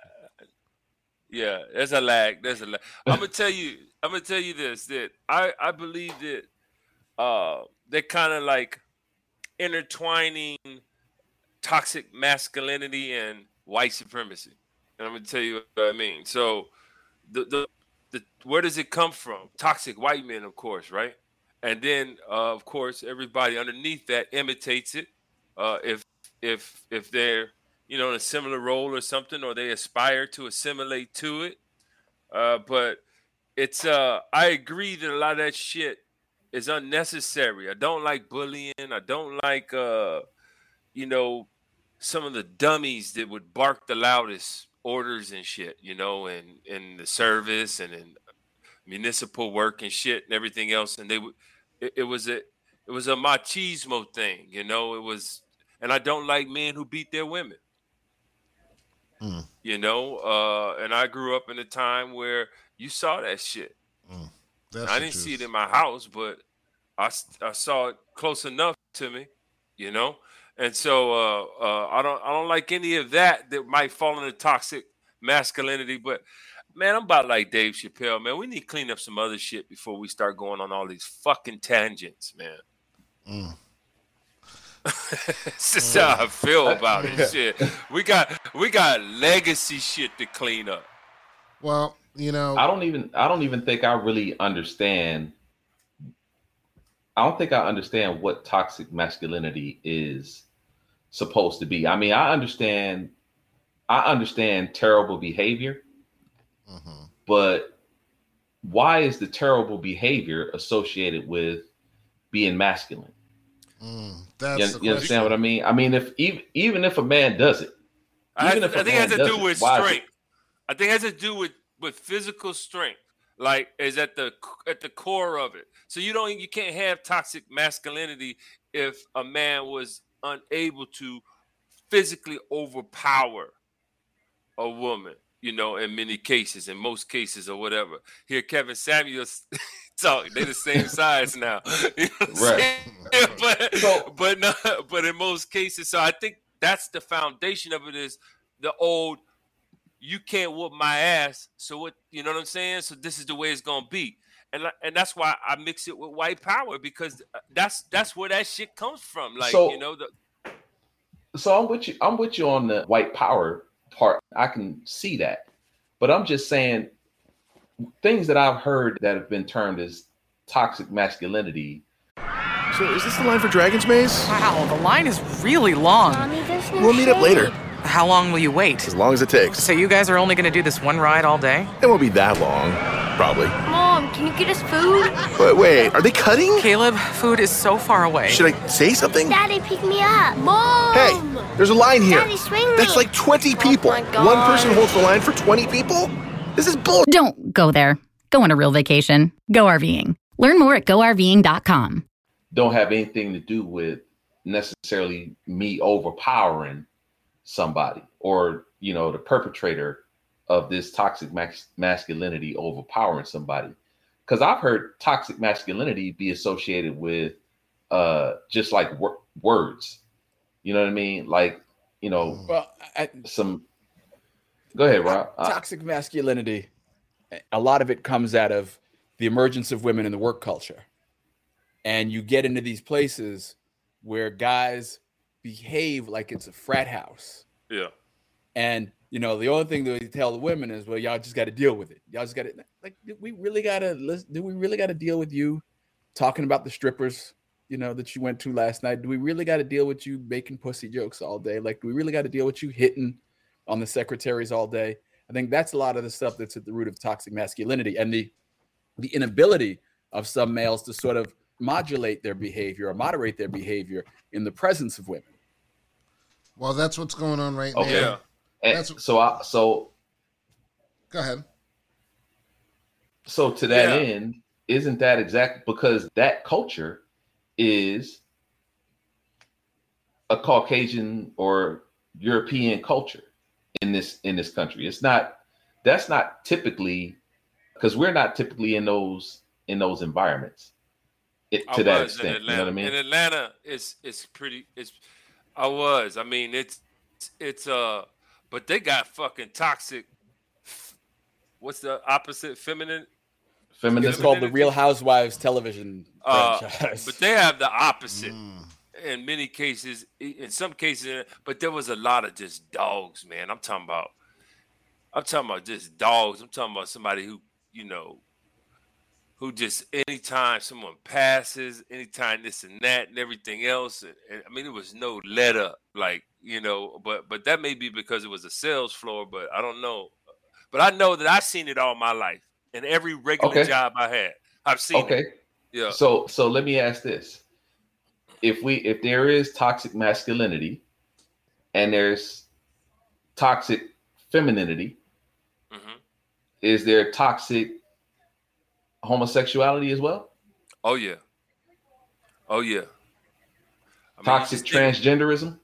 yeah, there's a lag. There's a lag. I'm gonna tell you. I'm gonna tell you this that I I believe that uh they're kind of like intertwining toxic masculinity and white supremacy. And I'm gonna tell you what I mean. So the the the where does it come from? Toxic white men, of course, right? And then uh, of course everybody underneath that imitates it. Uh, if if if they're you know in a similar role or something, or they aspire to assimilate to it. Uh, but it's uh I agree that a lot of that shit is unnecessary. I don't like bullying. I don't like uh you know some of the dummies that would bark the loudest orders and shit, you know, and in the service and in municipal work and shit and everything else. And they would it, it was a it was a machismo thing, you know. It was, and I don't like men who beat their women. Mm. You know, uh, and I grew up in a time where you saw that shit. Mm, I didn't see it in my house, but I, I saw it close enough to me, you know. And so uh, uh, I don't I don't like any of that that might fall into toxic masculinity. But man, I'm about like Dave Chappelle, man. We need to clean up some other shit before we start going on all these fucking tangents, man. Mm. That's just how I feel about it. Shit, we got we got legacy shit to clean up. Well, you know, I don't even I don't even think I really understand. I don't think I understand what toxic masculinity is supposed to be. I mean, I understand I understand terrible behavior, mm-hmm. but why is the terrible behavior associated with being masculine? Mm, that's you, you understand what I mean? I mean, if even even if a man does it, even I, if I think it has to do with strength. I think it has to do with with physical strength. Like is at the at the core of it. So you don't you can't have toxic masculinity if a man was unable to physically overpower a woman you know, in many cases, in most cases, or whatever. Here, Kevin Samuels talk. They're the same size now, you know right? but so, but no, but in most cases, so I think that's the foundation of it. Is the old you can't whoop my ass. So what you know what I'm saying? So this is the way it's gonna be. And, and that's why I mix it with white power because uh, that's that's where that shit comes from. Like so, you know the. So I'm with you. I'm with you on the white power part. I can see that, but I'm just saying things that I've heard that have been termed as toxic masculinity. So is this the line for Dragon's Maze? Wow, the line is really long. Mommy, we'll meet up later. How long will you wait? As long as it takes. So you guys are only going to do this one ride all day? It won't be that long, probably. Mom, can you get us food? Wait, wait, are they cutting? Caleb, food is so far away. Should I say something? Daddy, pick me up. Mom! Hey, there's a line here. Daddy, swing me. That's like 20 people. Oh One person holds the line for 20 people? This is bull. Don't go there. Go on a real vacation. Go RVing. Learn more at GoRVing.com. Don't have anything to do with necessarily me overpowering somebody or you know the perpetrator of this toxic mas- masculinity overpowering somebody. Because i've heard toxic masculinity be associated with uh just like wor- words. You know what i mean? Like you know well, I, some go ahead rob. Toxic masculinity a lot of it comes out of the emergence of women in the work culture. And you get into these places where guys behave like it's a frat house. Yeah. And you know, the only thing that we tell the women is, well, y'all just got to deal with it. Y'all just got to like, we really got to listen. Do we really got to deal with you talking about the strippers, you know, that you went to last night? Do we really got to deal with you making pussy jokes all day? Like, do we really got to deal with you hitting on the secretaries all day? I think that's a lot of the stuff that's at the root of toxic masculinity and the the inability of some males to sort of modulate their behavior or moderate their behavior in the presence of women. Well, that's what's going on right okay. now. And that's so I so go ahead. So to that yeah. end, isn't that exact because that culture is a Caucasian or European culture in this in this country. It's not that's not typically because we're not typically in those in those environments it, to that extent. You know what I mean? In Atlanta, it's it's pretty. It's I was. I mean, it's it's uh, but they got fucking toxic. What's the opposite? Feminine. Feminine. It's called the Real Housewives television uh, franchise. But they have the opposite. Mm. In many cases, in some cases, but there was a lot of just dogs, man. I'm talking about. I'm talking about just dogs. I'm talking about somebody who, you know, who just anytime someone passes, anytime this and that and everything else. And, and, I mean, it was no let up, like you know. But but that may be because it was a sales floor, but I don't know. But I know that I've seen it all my life in every regular okay. job I had. I've seen okay. it. Yeah. So so let me ask this: If we if there is toxic masculinity and there's toxic femininity, mm-hmm. is there toxic homosexuality as well? Oh yeah. Oh yeah. I mean, Toxic transgenderism.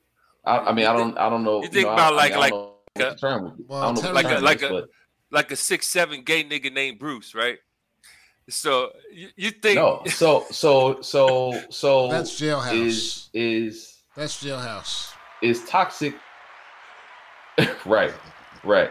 I, I, mean, I don't, I don't know. You think you know, about I, like, like, a, term, well, like, a, like a, like a six seven gay nigga named Bruce, right? So you, you think? No. So so so so that's jailhouse. Is is that's jailhouse? Is toxic? right. Right.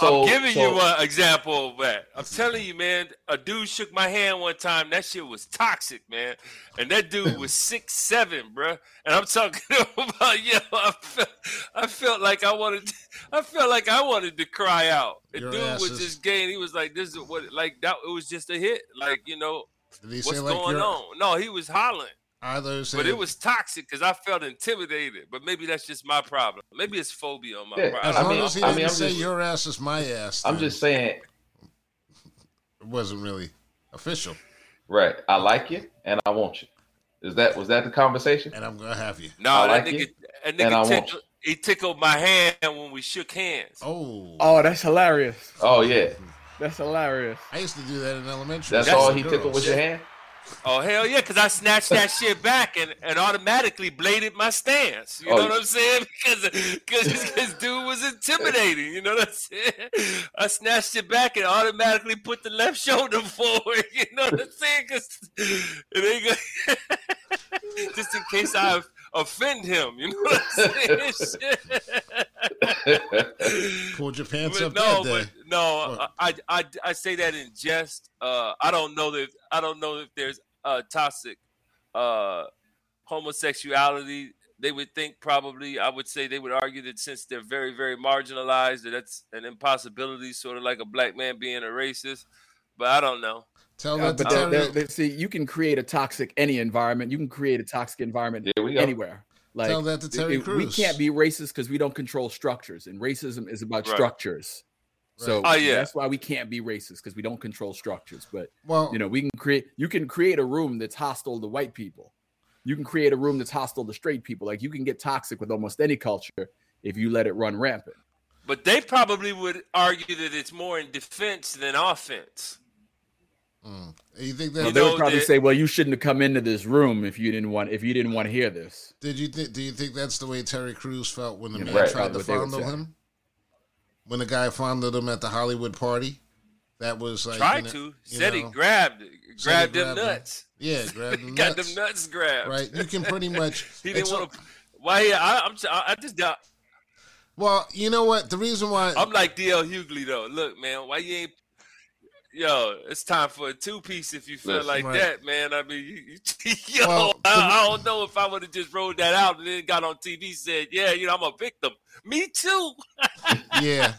So, I'm giving so, you an example of that. I'm telling you, man. A dude shook my hand one time. That shit was toxic, man. And that dude was six seven, bro. And I'm talking about yo. I felt, I felt like I wanted. To, I felt like I wanted to cry out. The dude was just gay, and he was like, "This is what like that." It was just a hit, like you know. what's like going on? No, he was hollering. Others, but it was toxic because I felt intimidated. But maybe that's just my problem. Maybe it's phobia on my yeah, part. As long I mean, as he I didn't mean, say just, your ass is my ass. I'm just saying it wasn't really official. Right. I like you and I want you. Is that was that the conversation? And I'm gonna have you. No, I that like nigga, that nigga tickled, he tickled my hand when we shook hands. Oh, oh, that's hilarious. Oh yeah, that's hilarious. I used to do that in elementary. That's, that's all he tickled with your hand. Oh hell yeah, because I snatched that shit back and, and automatically bladed my stance. You oh, know what I'm saying? Because because this dude was intimidating. You know what I'm saying? I snatched it back and automatically put the left shoulder forward. You know what I'm saying? Because it ain't just in case I offend him. You know what I'm saying? Pulled your pants but up no, that day. no, I, I I say that in jest. Uh, I don't know that I don't know if there's uh, toxic uh, homosexuality. They would think probably I would say they would argue that since they're very very marginalized, that that's an impossibility, sort of like a black man being a racist. But I don't know. Tell uh, but they're, they're, they're, see, you can create a toxic any environment. You can create a toxic environment anywhere. Like Tell that to Terry it, Crews. We can't be racist because we don't control structures, and racism is about right. structures. Right. So oh, yeah. that's why we can't be racist because we don't control structures. But well, you know, we can create. You can create a room that's hostile to white people. You can create a room that's hostile to straight people. Like you can get toxic with almost any culture if you let it run rampant. But they probably would argue that it's more in defense than offense. Mm. You think that well, they would probably that, say, "Well, you shouldn't have come into this room if you didn't want if you didn't want to hear this." Did you think? Do you think that's the way Terry Crews felt when the you man right, tried to fondle him? When the guy fondled him at the Hollywood party, that was like tried you know, to said know, he grabbed grabbed, them nuts. Him. Yeah, grabbed them. Got them nuts grabbed. Right, you can pretty much. he didn't want to. Why? I, I'm. I just got. Well, you know what? The reason why I'm like DL Hughley though. Look, man, why you ain't yo, it's time for a two piece if you feel Listen, like right. that, man. I mean, you, you, yo, Well, I, I don't know if I would have just rolled that out and then got on TV said, yeah, you know, I'm a victim. Me too. Yeah.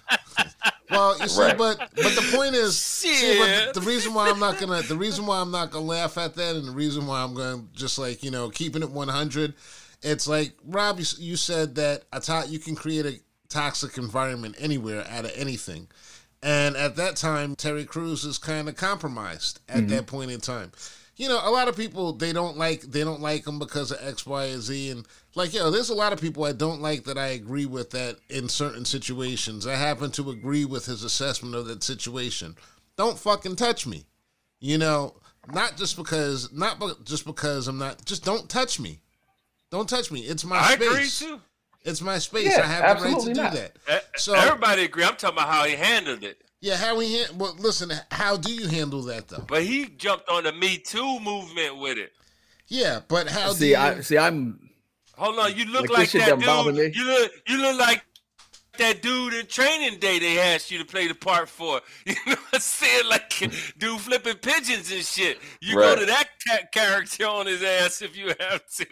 Well, you see, Right. but but the point is, see, but the, the reason why I'm not gonna, the reason why I'm not gonna laugh at that, and the reason why I'm going to just like you know keeping it 100, it's like Rob, you, you said that a to- you can create a toxic environment anywhere out of anything, and at that time, Terry Crews is kind of compromised at mm-hmm. that point in time. You know, a lot of people they don't like they don't like him because of X, Y, and Z, and like yo, there's a lot of people I don't like that I agree with that in certain situations. I happen to agree with his assessment of that situation. Don't fucking touch me. You know, not just because not bu- just because I'm not just don't touch me. Don't touch me. It's my I space. Agree too. It's my space. Yeah, I have the right to do not. that. So- Everybody agree. I'm talking about how he handled it. Yeah, how we han- well listen, how do you handle that though? But he jumped on the Me Too movement with it. Yeah, but how do See, you I see. I'm Hold on, you look Like, like, that done me. dude. You look, you look like that dude in Training Day they asked you to play the part for. You know what I'm saying? Like dude flipping pigeons and shit. You Right. go to that ca- character on his ass if you have to,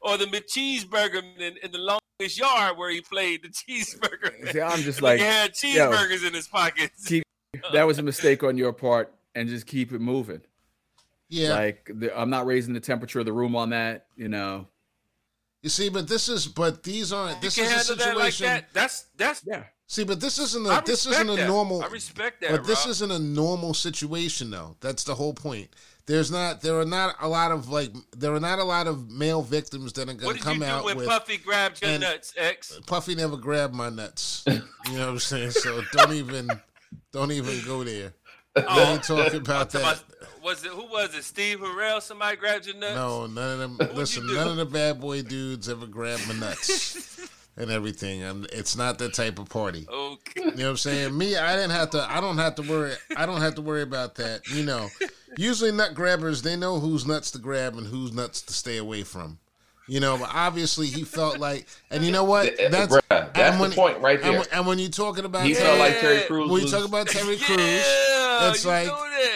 or the McCheeseburger in, in the longest yard where he played the cheeseburger. see. I'm just like like he had cheeseburgers in his pockets. keep. That was a mistake on your part, and just keep it moving. Yeah. Like the, I'm not raising the temperature of the room on that. You know. You see, but this is but these aren't You this can is a handle that like situation. that. That's that's. Yeah. See, but this isn't a this isn't a that. normal I respect that. But this Rob. isn't a normal situation though. That's the whole point. There's not there are not a lot of like there are not a lot of male victims that are gonna did come you do out when with Puffy grabbed your and- nuts, X? Puffy never grabbed my nuts. You know what I'm saying? So don't even don't even go there. We Oh, ain't talking about that. about- was it who was it? Steve Harrell? Somebody grabbed your nuts? No, none of them. Listen, none of the bad boy dudes ever grabbed my nuts and everything. I'm, it's not that type of party. Okay. You know what I'm saying? Me, I didn't have to. I don't have to worry. I don't have to worry about that. You know, usually nut grabbers they know whose nuts to grab and whose nuts to stay away from. You know, but obviously he felt like, and you know what? That's bruh, that's and the when- point right And, there. when- and when you're talking about, He that- felt like Terry Crews when you talk about Terry Crews, Yeah, it's like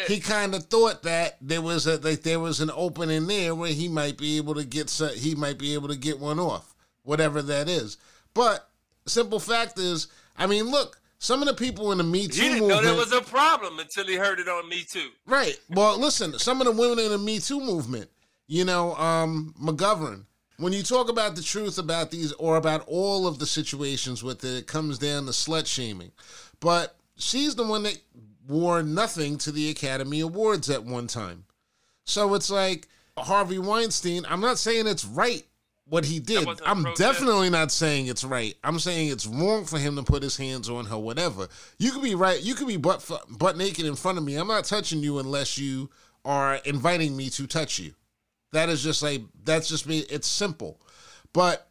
he kind of thought that there was a like there was an opening there where he might be able to get he might be able to get one off, whatever that is. But simple fact is, I mean, look, some of the people in the Me Too He didn't know there was a problem until he heard it on Me Too. right? Well, listen, some of the women in the Me Too movement, you know, um, McGowan. When you talk about the truth about these or about all of the situations with it, it comes down to slut shaming. But she's the one that wore nothing to the Academy Awards at one time. So it's like Harvey Weinstein. I'm not saying it's right what he did. I'm protest? definitely not saying it's right. I'm saying it's wrong for him to put his hands on her, whatever. You could be right. You could be butt, butt naked in front of me. I'm not touching you unless you are inviting me to touch you. That is just like, that's just me. It's simple. But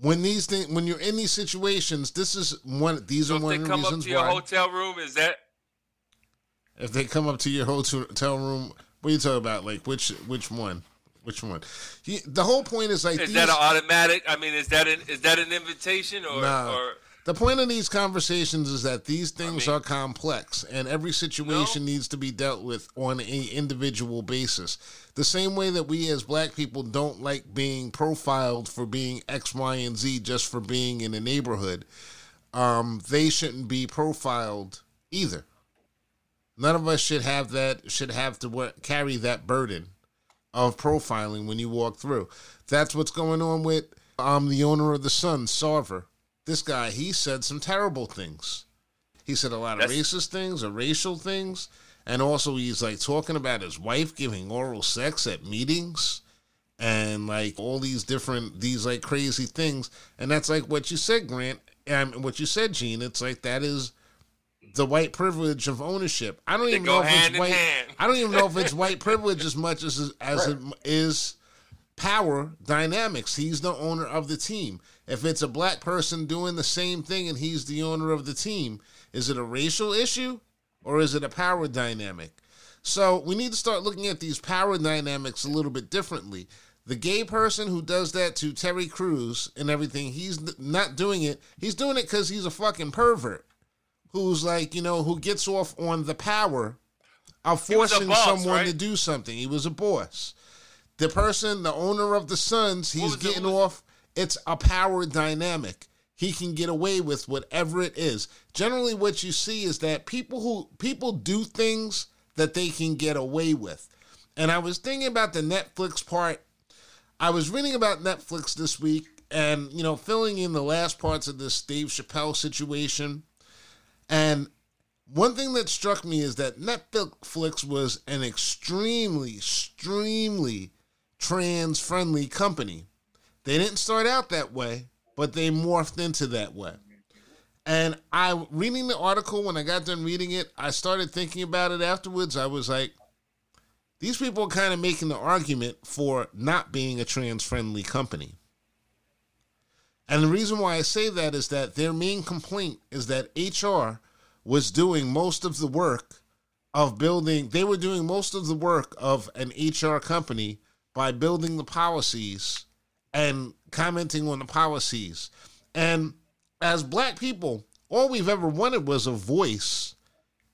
when these things, when you're in these situations, this is one, these So are one of the reasons come up to your why. hotel room, is that If they come up to your hotel room, what are you talking about? Like which which one? Which one? He, the whole point is like is these, that an automatic? I mean, is that an is that an invitation or Nah. or the point of these conversations is that these things mean- are complex and every situation needs to be dealt with on a individual basis. The same way that we as black people don't like being profiled for being X, Y, and Z just for being in a neighborhood, um, they shouldn't be profiled either. None of us should have that should have to wear, carry that burden of profiling when you walk through. That's what's going on with um the owner of the Sun, Sarver. This guy, he said some terrible things. He said a lot of That's- racist things or racial things. And also he's like talking about his wife giving oral sex at meetings and like all these different these like crazy things. And that's like what you said, Grant, and what you said, Gene. It's like that is the white privilege of ownership. I don't They even know if it's white. I don't even know if it's white privilege as much as as it is power dynamics. He's the owner of the team. If it's a black person doing the same thing and he's the owner of the team, is it a racial issue or is it a power dynamic? So we need to start looking at these power dynamics a little bit differently. The gay person who does that to Terry Crews and everything, he's not doing it. He's doing it because he's a fucking pervert who's like, you know, who gets off on the power of forcing boss, someone right? to do something. He was a boss. The person, the owner of the Suns, he's getting off. It's a power dynamic. He can get away with whatever it is. Generally, what you see is that people who people do things that they can get away with. And I was thinking about the Netflix part. I was reading about Netflix this week and, you know, filling in the last parts of this Dave Chappelle situation. And one thing that struck me is that Netflix was an extremely, extremely trans friendly company. They didn't start out that way, but they morphed into that way. And I reading the article when I got done reading it, I started thinking about it afterwards. I was like, these people are kind of making the argument for not being a trans friendly company. And the reason why I say that is that their main complaint is that HR was doing most of the work of building, they were doing most of the work of an HR company by building the policies and commenting on the policies. And as black people, all we've ever wanted was a voice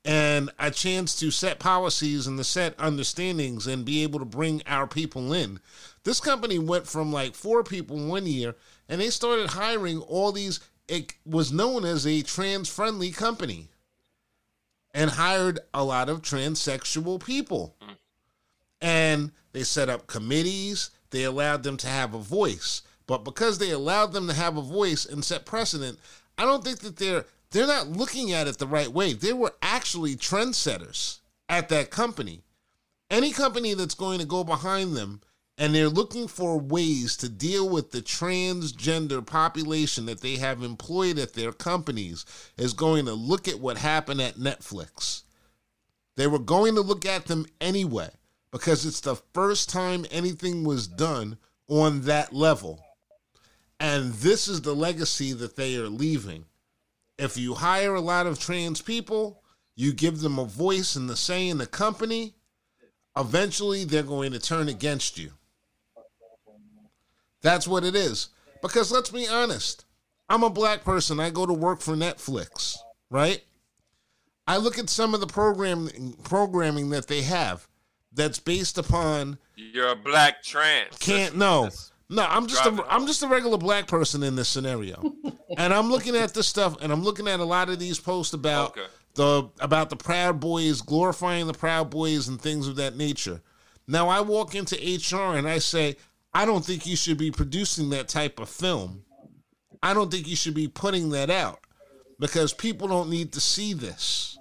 and a chance to set policies and to set understandings and be able to bring our people in. This company went from like four people one year and they started hiring all these, it was known as a trans friendly company and hired a lot of transsexual people. And they set up committees, they allowed them to have a voice. But because they allowed them to have a voice and set precedent, I don't think that they're they're not looking at it the right way. They were actually trendsetters at that company. Any company that's going to go behind them and they're looking for ways to deal with the transgender population that they have employed at their companies is going to look at what happened at Netflix. They were going to look at them anyway because it's the first time anything was done on that level. And this is the legacy that they are leaving. If you hire a lot of trans people, you give them a voice and the say in the company, eventually they're going to turn against you. That's what it is. Because let's be honest, I'm a black person. I go to work for Netflix, right? I look at some of the program programming that they have that's based upon you're a black trans. Can't no. No, I'm just a I'm just a regular black person in this scenario. and I'm looking at this stuff and I'm looking at a lot of these posts about okay. the about the Proud Boys glorifying the Proud Boys and things of that nature. Now I walk into HR and I say, I don't think you should be producing that type of film. I don't think you should be putting that out because people don't need to see this.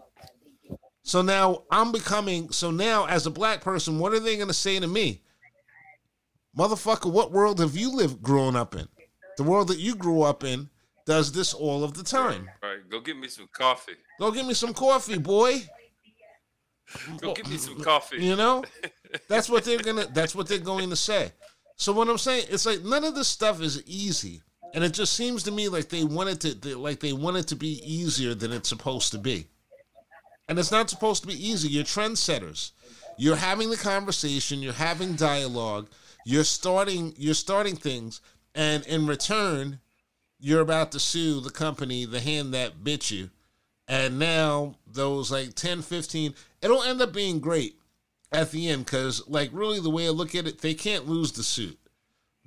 So now I'm becoming so now as a black person, what are they going to say to me? Motherfucker, what world have you lived growing up in? The world that you grew up in does this all of the time. All right, go get me some coffee. Go get me some coffee, boy. go get me some coffee. You know? That's what they're gonna that's what they're going to say. So what I'm saying, it's like none of this stuff is easy. And it just seems to me like they wanted to like they want it to be easier than it's supposed to be. And it's not supposed to be easy. You're trendsetters. You're having the conversation, you're having dialogue, you're starting you're starting things, and in return, you're about to sue the company, the hand that bit you. And now those like 10, 15, it'll end up being great at the end because like really the way I look at it, they can't lose the suit.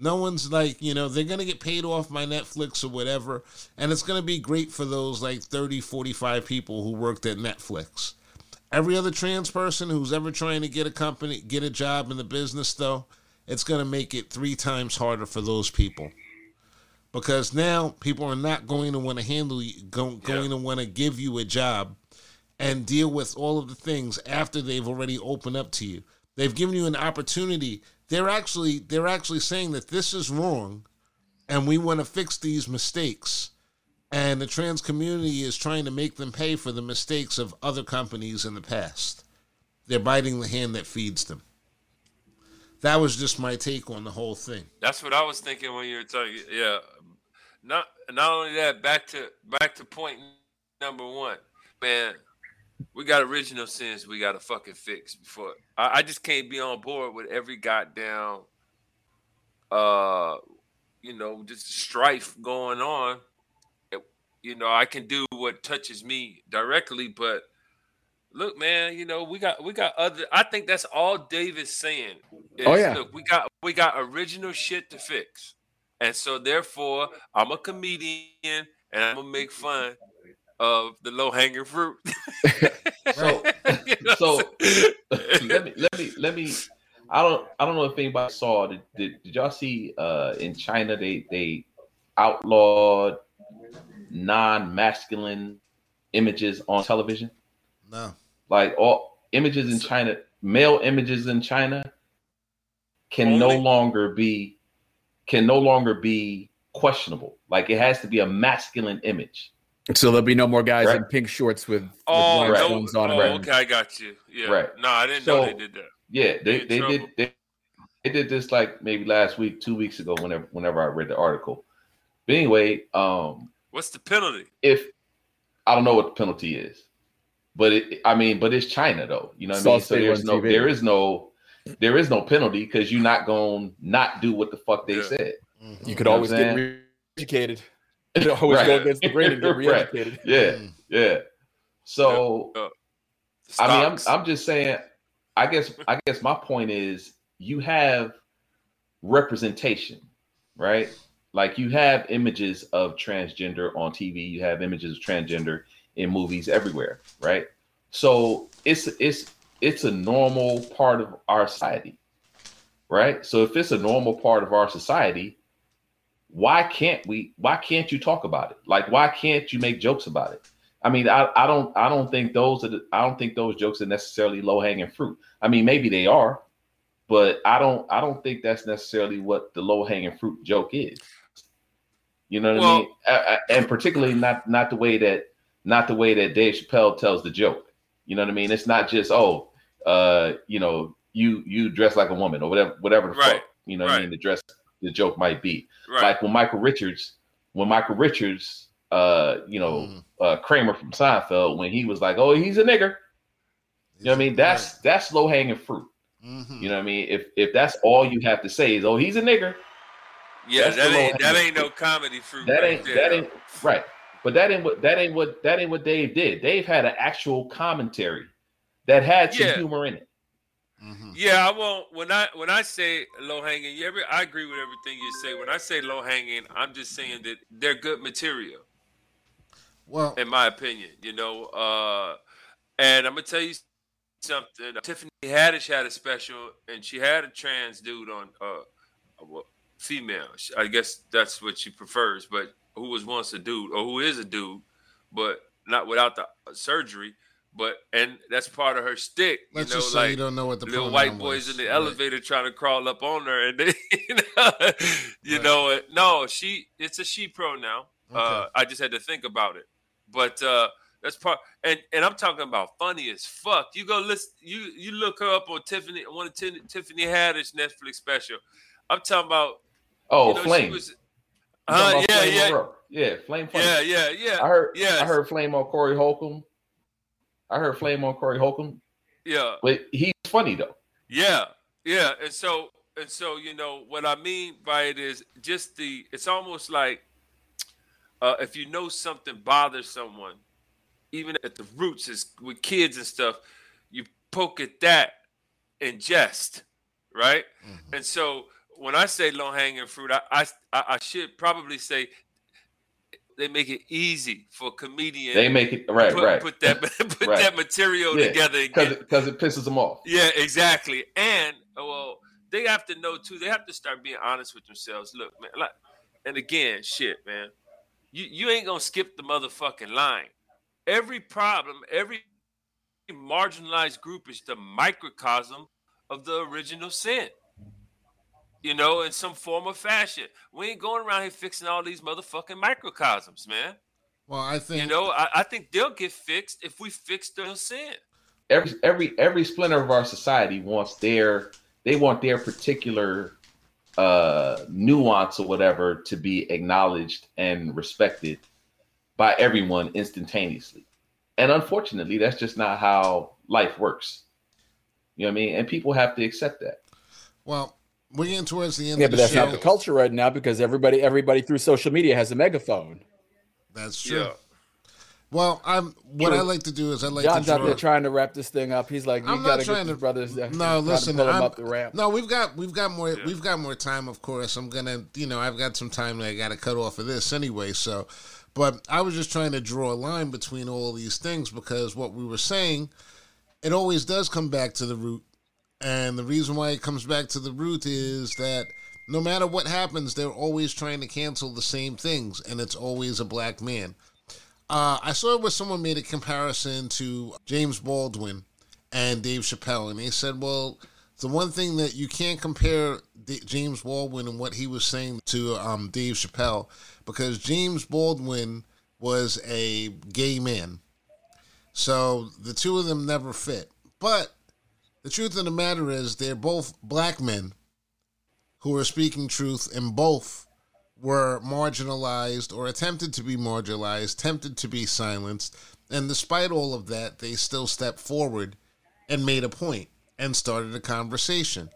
No one's like, you know, they're going to get paid off by Netflix or whatever. And it's going to be great for those like 30, 45 people who worked at Netflix. Every other trans person who's ever trying to get a company, get a job in the business, though, it's going to make it three times harder for those people. Because now people are not going to want to handle you, go, going yeah. to want to give you a job and deal with all of the things after they've already opened up to you. They've given you an opportunity. They're actually they're actually saying that this is wrong and we want to fix these mistakes. And the trans community is trying to make them pay for the mistakes of other companies in the past. They're biting the hand that feeds them. That was just my take on the whole thing. That's what i was thinking when you were talking yeah. Not not only that back to back to point number one man we got original sins we got to fucking fix before. I, I, just can't be on board with every goddamn, uh, you know, just strife going on. It, you know, I can do what touches me directly, but look, man, you know, we got we got other. I think that's all David's saying. Is, oh yeah. Look, we got we got original shit to fix, and so therefore, I'm a comedian and I'm gonna make fun of the low hanging fruit. so, so let me let me let me. I don't I don't know if anybody saw. Did, did, did y'all see uh, in China they they outlawed non-masculine images on television? No. Like all images in China, male images in China can Only? no longer be can no longer be questionable. Like it has to be a masculine image. So there'll be no more guys right. in pink shorts with, with oh, right. on. Oh, okay, I got you. Yeah. Right. No, I didn't so, know they did that. Yeah, they, they did they, they did this like maybe last week, two weeks ago, whenever whenever I read the article. But anyway, um what's the penalty? If I don't know what the penalty is. But it I mean, but it's China though. You know what I mean? So there's no TV. there is no there is no penalty because you're not gonna not do what the fuck they yeah. said. You could you always get re-educated. You always right. go against the grain and get re-educated. Right. Yeah, mm. yeah. So, uh, I mean, I'm I'm just saying. I guess I guess my point is you have representation, right? Like you have images of transgender on TV. You have images of transgender in movies everywhere, right? So it's it's it's a normal part of our society, right? So if it's a normal part of our society, why can't we why can't you talk about it? Like why can't you make jokes about it? I mean i, I don't i don't think those are the, i don't think those jokes are necessarily low hanging fruit. I mean maybe they are but i don't i don't think that's necessarily what the low hanging fruit joke is. You know what well, i mean? I, I, and particularly not not the way that not the way that dave chappelle tells the joke. You know what i mean? It's not just oh uh you know you you dress like a woman or whatever whatever the right. fuck you know right. what i mean? The dress the joke might be. Right. Like when Michael Richards, when Michael Richards, uh, you know, mm. uh, Kramer from Seinfeld, when he was like, "Oh, he's a nigger," you know what I mean? That's right. that's low hanging fruit. Mm-hmm. You know what I mean? If if that's all you have to say is, "Oh, he's a nigger," yeah, that ain't that ain't fruit. no comedy fruit. That ain't right that ain't right. But that ain't what that ain't what that ain't what Dave did. Dave had an actual commentary that had some yeah. humor in it. Mm-hmm. Yeah, I won't. When I when I say low hanging, yeah, I agree with everything you say. When I say low hanging, I'm just saying that they're good material. Well, in my opinion, you know, uh, and I'm gonna tell you something. Tiffany Haddish had a special, and she had a trans dude on, uh, well, female. I guess that's what she prefers, but who was once a dude or who is a dude, but not without the surgery. But and that's part of her stick. You Let's know, just say like you don't know what the little white boys was. in the right. elevator trying to crawl up on her, and they, you know, you right. know no, she it's a she pro now. Okay. Uh, I just had to think about it, but uh, that's part. And and I'm talking about funny as fuck. You go list you you look her up on Tiffany one of T- Tiffany Haddish Netflix special. I'm talking about. Oh, you know, Flame. Was, uh, yeah, yeah, yeah, Flame. Flame. Yeah, yeah, yeah. I heard. Yeah, I heard Flame on Corey Holcomb. I heard Flame on Corey Holcomb. Yeah, but he's funny though. Yeah, yeah, and so and so you know what I mean by it is just the. It's almost like uh, if you know something bothers someone, even at the roots is with kids and stuff, you poke at that in jest, right? Mm-hmm. And so when I say low hanging fruit, I, I I should probably say they make it easy for comedians. They make it right, put, right. Put that put right. that material yeah, together because because it, it, pisses them off. Yeah, exactly. And oh, well, they have to know too. They have to start being honest with themselves. Look, man. Like, and again, shit, man. You you ain't gonna skip the motherfucking line. Every problem, every marginalized group is the microcosm of the original sin you know, in some form or fashion. We ain't going around here fixing all these motherfucking microcosms, man. Well, I think you know, I, I think they'll get fixed if we fix their sin. Every every every splinter of our society wants their they want their particular uh nuance or whatever to be acknowledged and respected by everyone instantaneously. And unfortunately, that's just not how life works. You know what I mean? And people have to accept that. Well, we're getting towards the end. Yeah, but that's show. not the culture right now because everybody, everybody through social media has a megaphone. That's true. Yeah. Well, I'm what I like to do is I like John's to out there trying to wrap this thing up. He's like, we I'm gotta not trying get to brothers. there. No, Trying to listen, pull 'em I'm- up the ramp. no, we've got we've got more we've got more time. Of course, I'm gonna you know I've got some time that I got to cut off of this anyway. So, but I was just trying to draw a line between all these things because what we were saying, it always does come back to the root, and the reason why it comes back to the root is that no matter what happens, they're always trying to cancel the same things, and it's always a black man. Uh, I saw where someone made a comparison to James Baldwin and Dave Chappelle, and they said, well, the one thing that you can't compare D- James Baldwin and what he was saying to um, Dave Chappelle, because James Baldwin was a gay man. So the two of them never fit. But the truth of the matter is, they're both black men who are speaking truth, and both were marginalized or attempted to be marginalized, tempted to be silenced. And despite all of that, they still stepped forward and made a point and started a conversation.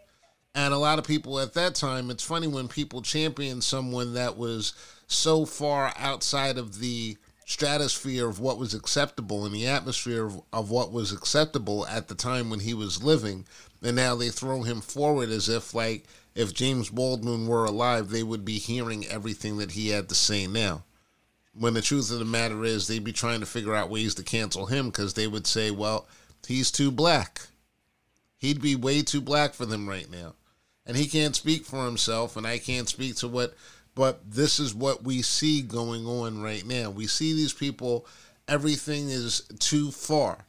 And a lot of people at that time, it's funny when people champion someone that was so far outside of the stratosphere of what was acceptable and the atmosphere of, of what was acceptable at the time when he was living. And now they throw him forward as if, like, if James Baldwin were alive, they would be hearing everything that he had to say now. When the truth of the matter is, they'd be trying to figure out ways to cancel him because they would say, well, he's too black. He'd be way too black for them right now. And he can't speak for himself, and I can't speak to what, but this is what we see going on right now. We see these people, everything is too far.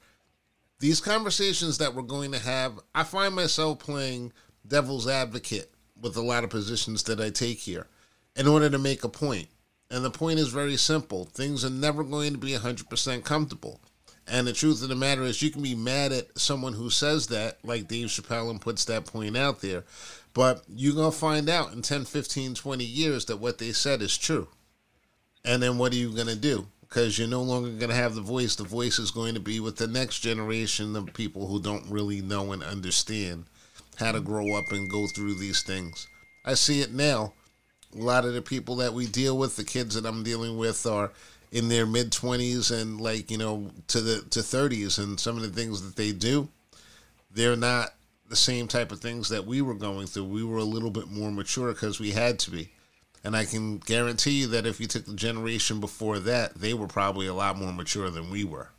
These conversations that we're going to have, I find myself playing devil's advocate with a lot of positions that I take here in order to make a point. And the point is very simple things are never going to be 100% comfortable. And the truth of the matter is, you can be mad at someone who says that, like Dave Chappelle, and puts that point out there. But you're going to find out in 10, 15, 20 years that what they said is true. And then what are you going to do? Because you're no longer going to have the voice. The voice is going to be with the next generation of people who don't really know and understand how to grow up and go through these things. I see it now. A lot of the people that we deal with, the kids that I'm dealing with, are in their mid 20s and like you know to the to 30s, and some of the things that they do, they're not the same type of things that we were going through. We were a little bit more mature because we had to be. And I can guarantee you that if you took the generation before that, they were probably a lot more mature than we were.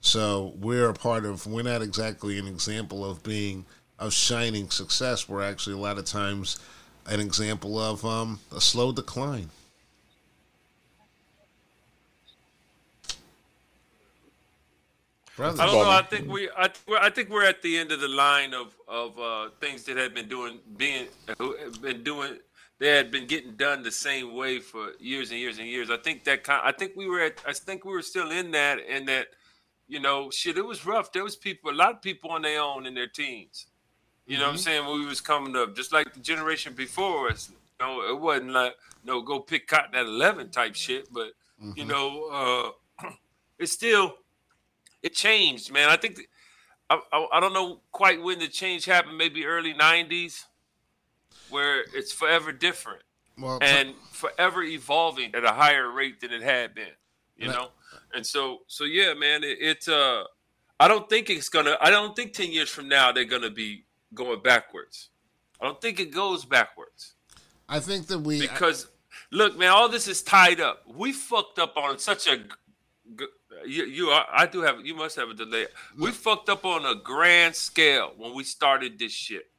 So we're a part of, we're not exactly an example of being, of shining success. We're actually a lot of times an example of um, a slow decline. Brother. I don't know. I think we, I, we're- I think we're at the end of the line of of uh, things that have been doing, being who have been doing. They had been getting done the same way for years and years and years. I think that kind. I think we were at. I think we were still in that, and that, you know, shit. It was rough. There was people, a lot of people on their own in their teens. You know what I'm saying? When we was coming up, just like the generation before us. You know, it wasn't like no go pick cotton at eleven type shit, but you know, uh, it's still it changed, man. I think th- I, I, I don't know quite when the change happened. Maybe early '90s, where it's forever different Well, t- and forever evolving at a higher rate than it had been. You Right. know, and so so yeah, man. It, it uh, I don't think it's gonna. I don't think ten years from now they're gonna be going backwards. I don't think it goes backwards I think that we because look, man, all this is tied up. We fucked up on such a. g- You, you are, I do have. You must have a delay. We fucked up on a grand scale when we started this shit,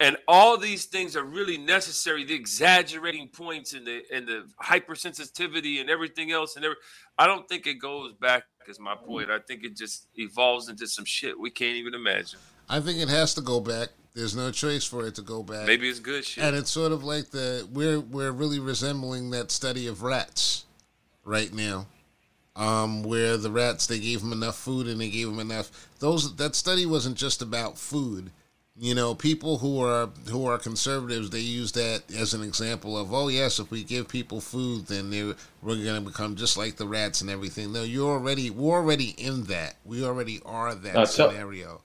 and all these things are really necessary. The exaggerating points and the and the hypersensitivity and everything else and every. I don't think it goes back. Is my point. I think it just evolves into some shit we can't even imagine. I think it has to go back. There's no choice for it to go back. Maybe it's good shit. And it's sort of like the we're we're really resembling that study of rats right now, um, where the rats they gave them enough food and they gave them enough. Those that study wasn't just about food. You know, people who are who are conservatives they use that as an example of oh yes, if we give people food, then they we're going to become just like the rats and everything. No, you're already we're already in that. We already are that Uh, tell- scenario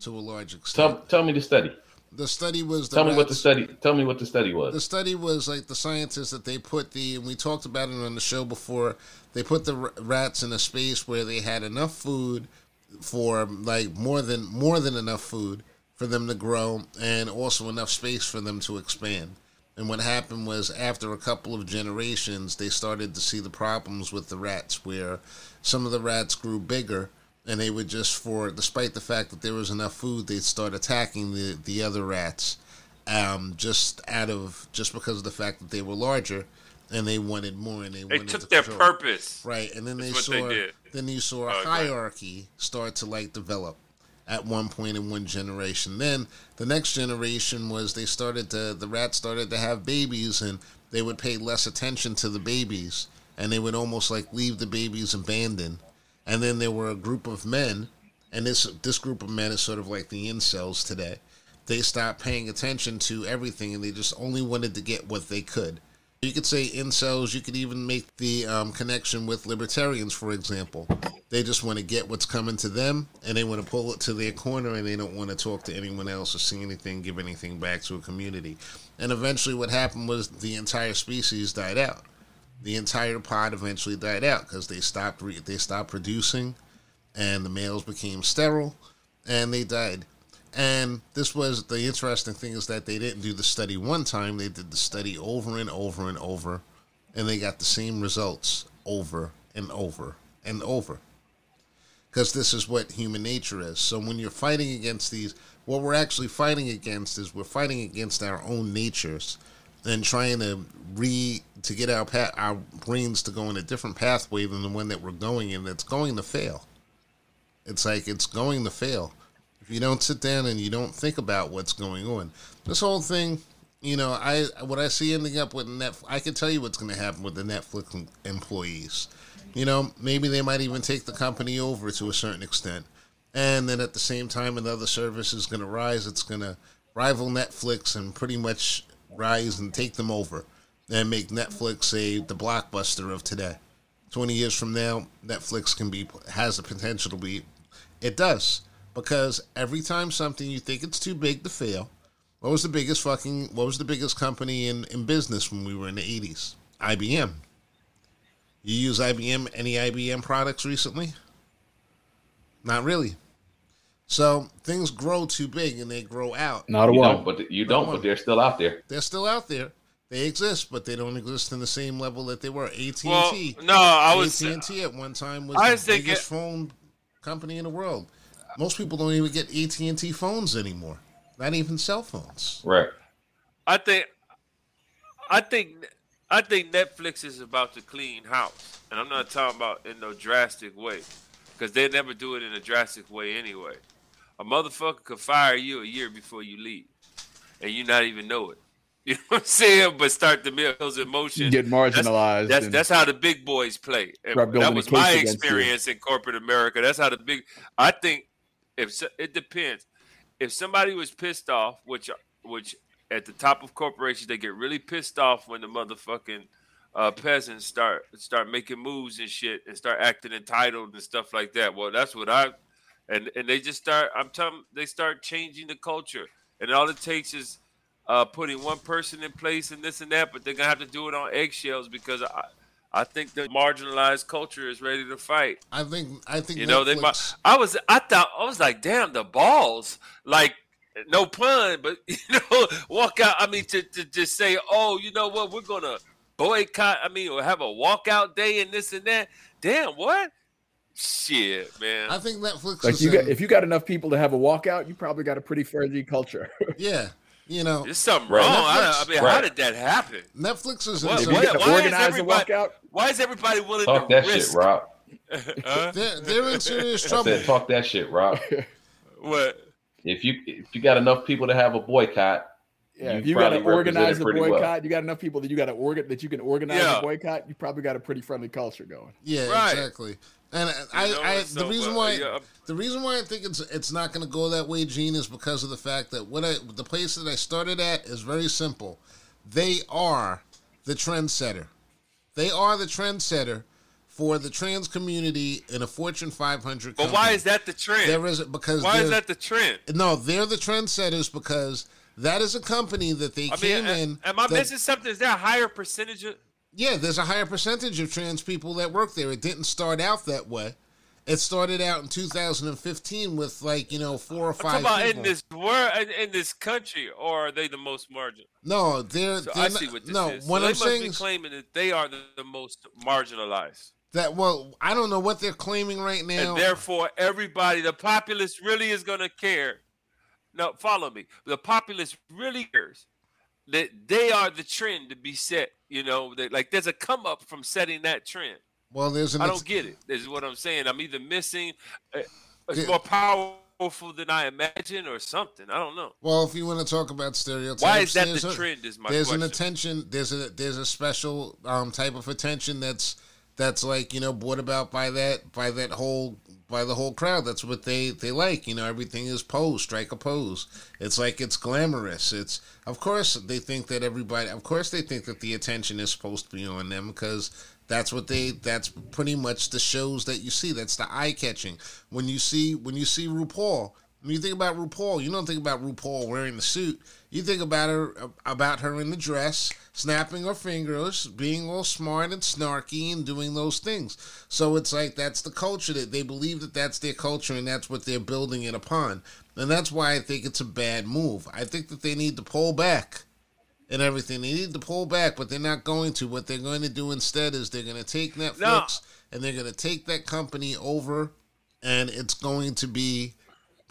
to a large extent. Tell, tell me the study. The study was. tell me what the study. Tell me what the study was. The study was like the scientists that they put the, and we talked about it on the show before. They put the rats in a space where they had enough food for like more than more than enough food for them to grow, and also enough space for them to expand. And what happened was, after a couple of generations, they started to see the problems with the rats, where some of the rats grew bigger and they would just for despite the fact that there was enough food they'd start attacking the the other rats um, just out of just because of the fact that they were larger and they wanted more and they, they took to their control. purpose right and then they saw they then you saw a Oh, okay. hierarchy start to like develop at one point in one generation then the next generation was they started to the rats started to have babies and they would pay less attention to the babies and they would almost like leave the babies abandoned and then there were a group of men, and this this group of men is sort of like the incels today. They stopped paying attention to everything, and they just only wanted to get what they could. You could say incels. You could even make the um, connection with libertarians, for example. They just want to get what's coming to them, and they want to pull it to their corner, and they don't want to talk to anyone else or see anything, give anything back to a community. And eventually, what happened was the entire species died out the entire pod eventually died out because they stopped re- they stopped producing, and the males became sterile, and they died. And this was the interesting thing is that they didn't do the study one time; they did the study over and over and over, and they got the same results over and over and over. Because this is what human nature is. So when you're fighting against these, what we're actually fighting against is we're fighting against our own natures and trying to re to get our our brains to go in a different pathway than the one that we're going in that's going to fail. It's like it's going to fail. If you don't sit down and you don't think about what's going on. This whole thing you know i what i see ending up with net i can tell you what's going to happen with the netflix employees. You know maybe they might even take the company over to a certain extent. And then at the same time another service is going to rise it's going to rival netflix and pretty much rise and take them over and make Netflix a the blockbuster of today. Twenty years from now, Netflix can be has the potential to be. It does because every time something you think it's too big to fail. What was the biggest fucking? What was the biggest company in in business when we were in the eighties? IBM. You use IBM any IBM products recently? Not really. So things grow too big and they grow out. Not a you one. but you don't, but they're still out there. They're still out there. They exist, but they don't exist in the same level that they were. AT and Well, T. no, I was. AT and T at one time was I the thinking- biggest phone company in the world. Most people don't even get AT and T phones anymore. Not even cell phones. Right. I think, I think, I think Netflix is about to clean house, and I'm not talking about in no drastic way, because they never do it in a drastic way anyway. A motherfucker could fire you a year before you leave, and you not even know it. You know what I'm saying? But start the mills in motion. You get marginalized. That's and- that's how the big boys play. That was my experience in corporate America. That's how the big. I think if so- it depends. If somebody was pissed off, which which at the top of corporations they get really pissed off when the motherfucking uh, peasants start start making moves and shit and start acting entitled and stuff like that. Well, that's what I and and they just start. I'm telling they start changing the culture, and all it takes is uh, putting one person in place and this and that, but they're gonna have to do it on eggshells because I, I think the marginalized culture is ready to fight. I think. I think. You know, they. I was. I thought. I was like, damn, the balls. Like, no pun, but you know, walk out. I mean, to to just say, oh, you know what, we're gonna boycott. I mean, or have a walkout day and this and that. Damn, what? Shit, man. I think Netflix. like is you got, if you got enough people to have a walkout, you probably got a pretty friendly culture. yeah, you know, There's something Right. wrong. I, I mean, how did that happen? Netflix is. What- in if you what- get to why is organize a everybody- walkout, Why is everybody willing Talk to that risk? shit, Rob. Huh? They're, they're in serious I trouble. said, talk that shit, Rob. What? If you if you got enough people to have a boycott, yeah, You if you got to organize a represent it pretty boycott, well. you got enough people that you got to organ that you can organize Yeah. a boycott. You probably got a pretty friendly culture going. Yeah, Right. exactly. And I, You know, I, so, the reason why, yeah, the reason why I think it's it's not going to go that way, Gene, is because of the fact that what I, the place that I started at is very simple. They are the trendsetter. They are the trendsetter for the trans community in a Fortune 500. But why is that the trend? There is because why is that the trend? no, they're the trendsetters because that is a company that they I came mean, in. Am I that, missing something? Is there a higher percentage of? Yeah, there's a higher percentage of trans people that work there. It didn't start out that way. It started out in 2015 with like you know four or five. About in this world, in this country, or are they the most marginal? No, they're. So they're I see what this no, is. So they I'm must saying be claiming that they are the, the, most marginalized. That well, I don't know what they're claiming right now. And therefore, everybody, the populace, really is going to care. No, follow me. The populace really cares that they are the trend to be set. You know, that like there's a come up from setting that trend. Well, there's an. I don't get it. This is what I'm saying. I'm either missing. Uh, it's yeah. more powerful than I imagine, or something. I don't know. Well, if you want to talk about stereotypes, why is that the trend? Is my there's question. an attention. There's a there's a special um, type of attention that's that's like you know brought about by that by that whole by the whole crowd. That's what they they like. You know, everything is pose, strike a pose. It's like it's glamorous. It's of course they think that everybody. Of course they think that the attention is supposed to be on them because that's what they. That's pretty much the shows that you see. That's the eye catching. When you see when you see RuPaul, when you think about RuPaul, you don't think about RuPaul wearing the suit. You think about her about her in the dress, snapping her fingers, being all smart and snarky, and doing those things. So it's like that's the culture that they believe that that's their culture, and that's what they're building it upon. And that's why I think it's a bad move. I think that they need to pull back and everything. They need to pull back, but they're not going to. What they're going to do instead is they're going to take Netflix no. and they're going to take that company over, and it's going to be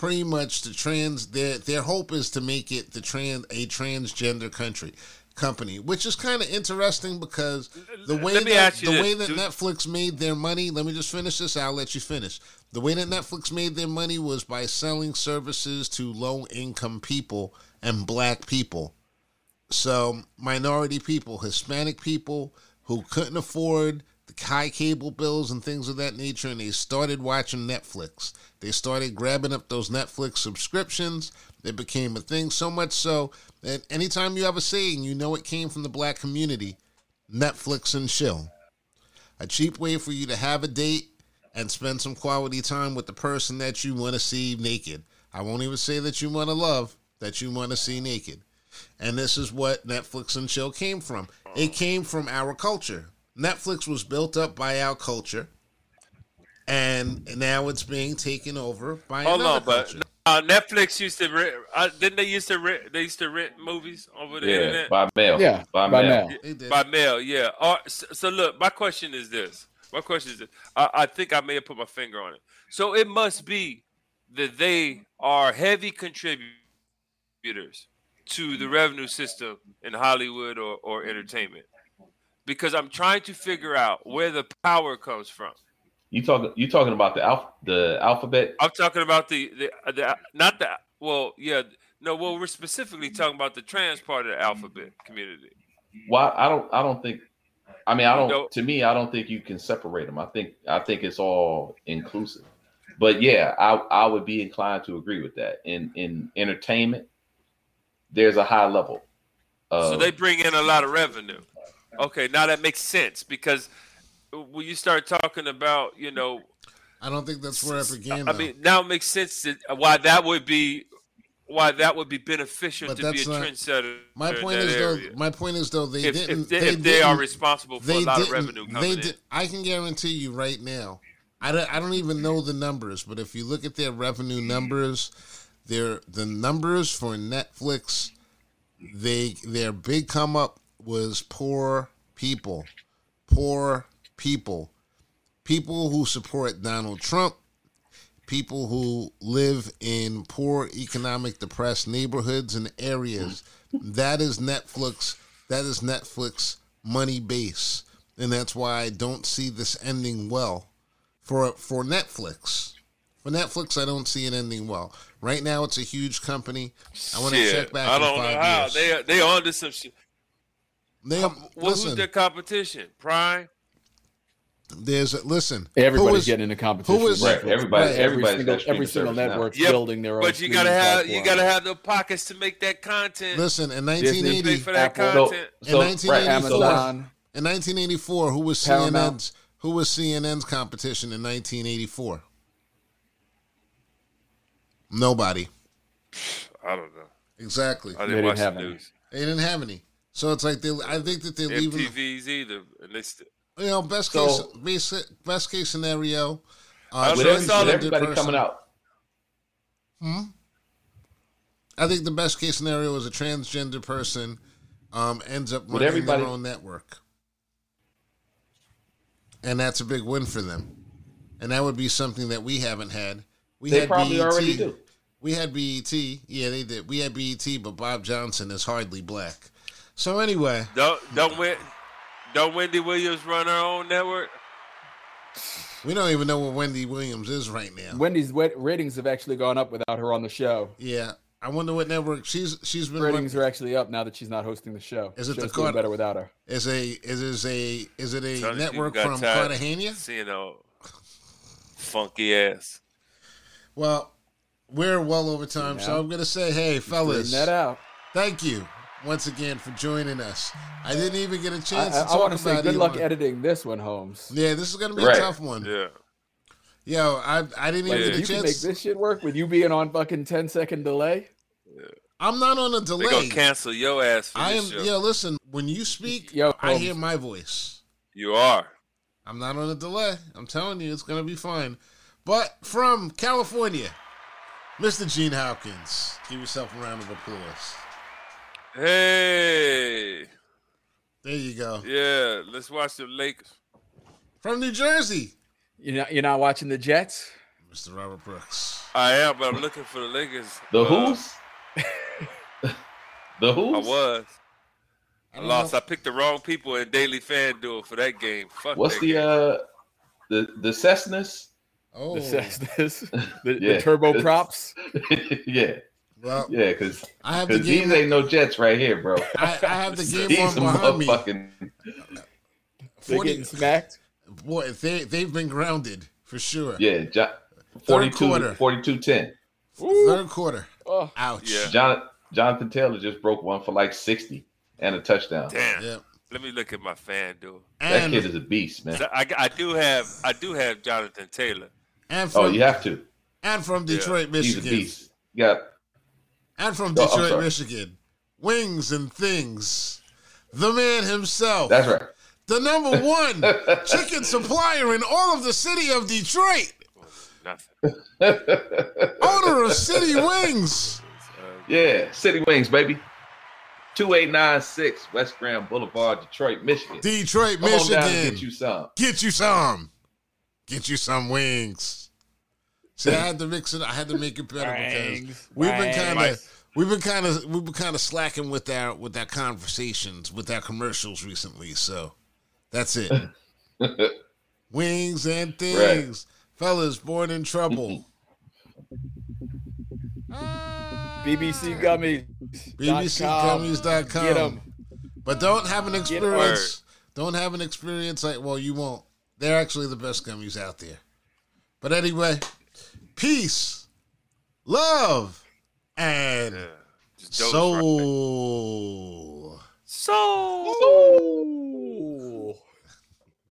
pretty much the trans. Their their hope is to make it the trans a transgender country company, which is kind of interesting because the way that, the this. way that Netflix made their money. Let me just finish this. I'll let you finish. The way that Netflix made their money was by selling services to low income people and black people so, minority people, Hispanic people who couldn't afford the high cable bills and things of that nature, and they started watching Netflix. They started grabbing up those Netflix subscriptions. It became a thing, so much so that anytime you have a saying, you know it came from the black community Netflix and chill. A cheap way for you to have a date and spend some quality time with the person that you want to see naked. I won't even say that you want to love, that you want to see naked. And this is what Netflix and chill came from. It came from our culture. Netflix was built up by our culture, and now it's being taken over by Hold another on, culture. But- uh, Netflix used to rent. Uh, didn't they used to rent? They used to rent movies over the yeah, internet by mail. Yeah, by, by mail. mail. By mail. Yeah. Uh, so, so, look, my question is this. My question is this. I, I think I may have put my finger on it. So it must be that they are heavy contributors to the revenue system in Hollywood or, or entertainment because I'm trying to figure out where the power comes from. You talk you talking about the alpha the alphabet? I'm talking about the the, the not the well yeah no well we're specifically talking about the trans part of the alphabet community. Well, I don't I don't think I mean I don't no. to me I don't think you can separate them. I think I think it's all inclusive. But yeah, I I would be inclined to agree with that. In in entertainment, there's a high level. Of, so they bring in a lot of revenue. Okay, now that makes sense because when you start talking about, you know, I don't think that's where I began. I mean, now it makes sense that uh, why that would be why that would be beneficial but to be a not, trendsetter. My point is area. though. My point is though they if, didn't. If they, they, if they are responsible for a lot of revenue coming they did. I can guarantee you right now. I don't, I don't even know the numbers, but if you look at their revenue numbers, their the numbers for Netflix they their big come up was poor people, poor people, people who support Donald Trump, people who live in poor economic depressed neighborhoods and areas. That is Netflix. That is Netflix money base, and that's why I don't see this ending well for for Netflix. For Netflix, I don't see it ending well. Right now, it's a huge company. I want to check back. I don't know how years. they they on to some shit. They what listen, who's their competition? Prime. There's a, listen. Everybody's getting into competition. Who is right, everybody? Right. Every single, every single network yep. building their own. But you gotta have platform. you gotta have the pockets to make that content. Listen, in 1980, for that Apple, content. So, in 1984, Amazon, in 1984, who was Paramount. CNN's who was CNN's competition in 1984? Nobody. I don't know. Exactly. I They didn't didn't watch the have any. news. They didn't have any. So it's like they. I think that they're leaving. MTV's either. And they st- You know, best So- case, basic, best case scenario. Uh, With With, every- every, saw everybody person- coming out, Hmm? I think the best case scenario is a transgender person um, ends up With running everybody- their own network, and that's a big win for them. And that would be something that we haven't had. We they had probably BET. already do. We had BET. Yeah, they did. We had BET, but Bob Johnson is hardly black. So anyway, don't don't Wen- don't Wendy Williams run her own network? we don't even know what Wendy Williams is right now. Wendy's wet- ratings have actually gone up without her on the show. Yeah, I wonder what network she's she's been. Ratings Run, are actually up now that she's not hosting the show. Is it the Show's doing better without her? is a is is a is it a Tell network from tired Cartagena? Seeing a funky ass. Well, we're well over time, so I'm gonna say, hey, fellas, Straighten that out. thank you once again for joining us. I didn't even get a chance I, to talk want to say about good luck Elon. editing this one, Holmes. Yeah, this is gonna be Right. a tough one. Yeah. Yo, I I didn't Like, even if get you a can make this shit work with you being on fucking 10 second delay, I'm not on a delay. They delay. gonna cancel your ass for I am. this show. Yo, listen. When you speak, Yo, I Holmes. hear my voice. You are. I'm not on a delay. I'm telling you, it's gonna be fine. But from California, Mr. Gene Hopkins, give yourself a round of applause. Hey. There you go. Yeah. Let's watch the Lakers. From New Jersey, you're not, you're not watching the Jets? Mr. Robert Brooks. I am, but I'm looking for the Lakers. The Uh, Who's? the who's? I was. I don't lost. know. I picked the wrong people in Daily FanDuel for that game. Fuck What's that the game. uh the the Cessnas? Oh, The, this, the, Yeah. the turbo props? yeah, well, yeah, because I have the these ain't no Jets right here, bro. I, I have the game These on some behind me. motherfucking They 40 getting smacked? Boy, they they've been grounded for sure. yeah, jo- quarter. 42, 42 10. Third quarter. Oh, Ouch. Yeah. John, Jonathan Taylor just broke one for like 60 and a touchdown. Damn. Yeah. Let me look at my FanDuel. That And kid is a beast, man. So I, I do have I do have Jonathan Taylor. and Oh, from you have to. and from Detroit, Michigan. He's a Michigan. beast. You got And from Oh, I'm Detroit, sorry. Michigan. Wings and things. The man himself. that's right. The number one chicken supplier in all of the city of Detroit. Nothing. Owner of City Wings. Yeah, City Wings, baby. 2896 West Grand Boulevard, Detroit, Michigan. Detroit, Come on down and Michigan. get you some. Get you some. Get you some wings. See, I had to mix it. I had to make it better because we've been kind of we've been kind of we've been kind of slacking with our with our conversations with our commercials recently. So that's it. wings and things, fellas. Born in trouble. BBC ah. Gummies. BBCGummies.com. Get 'em. But don't have an experience. Don't have an experience like well, you won't. They're actually the best gummies out there. But anyway, peace, love, and Yeah. Just don't soul. So.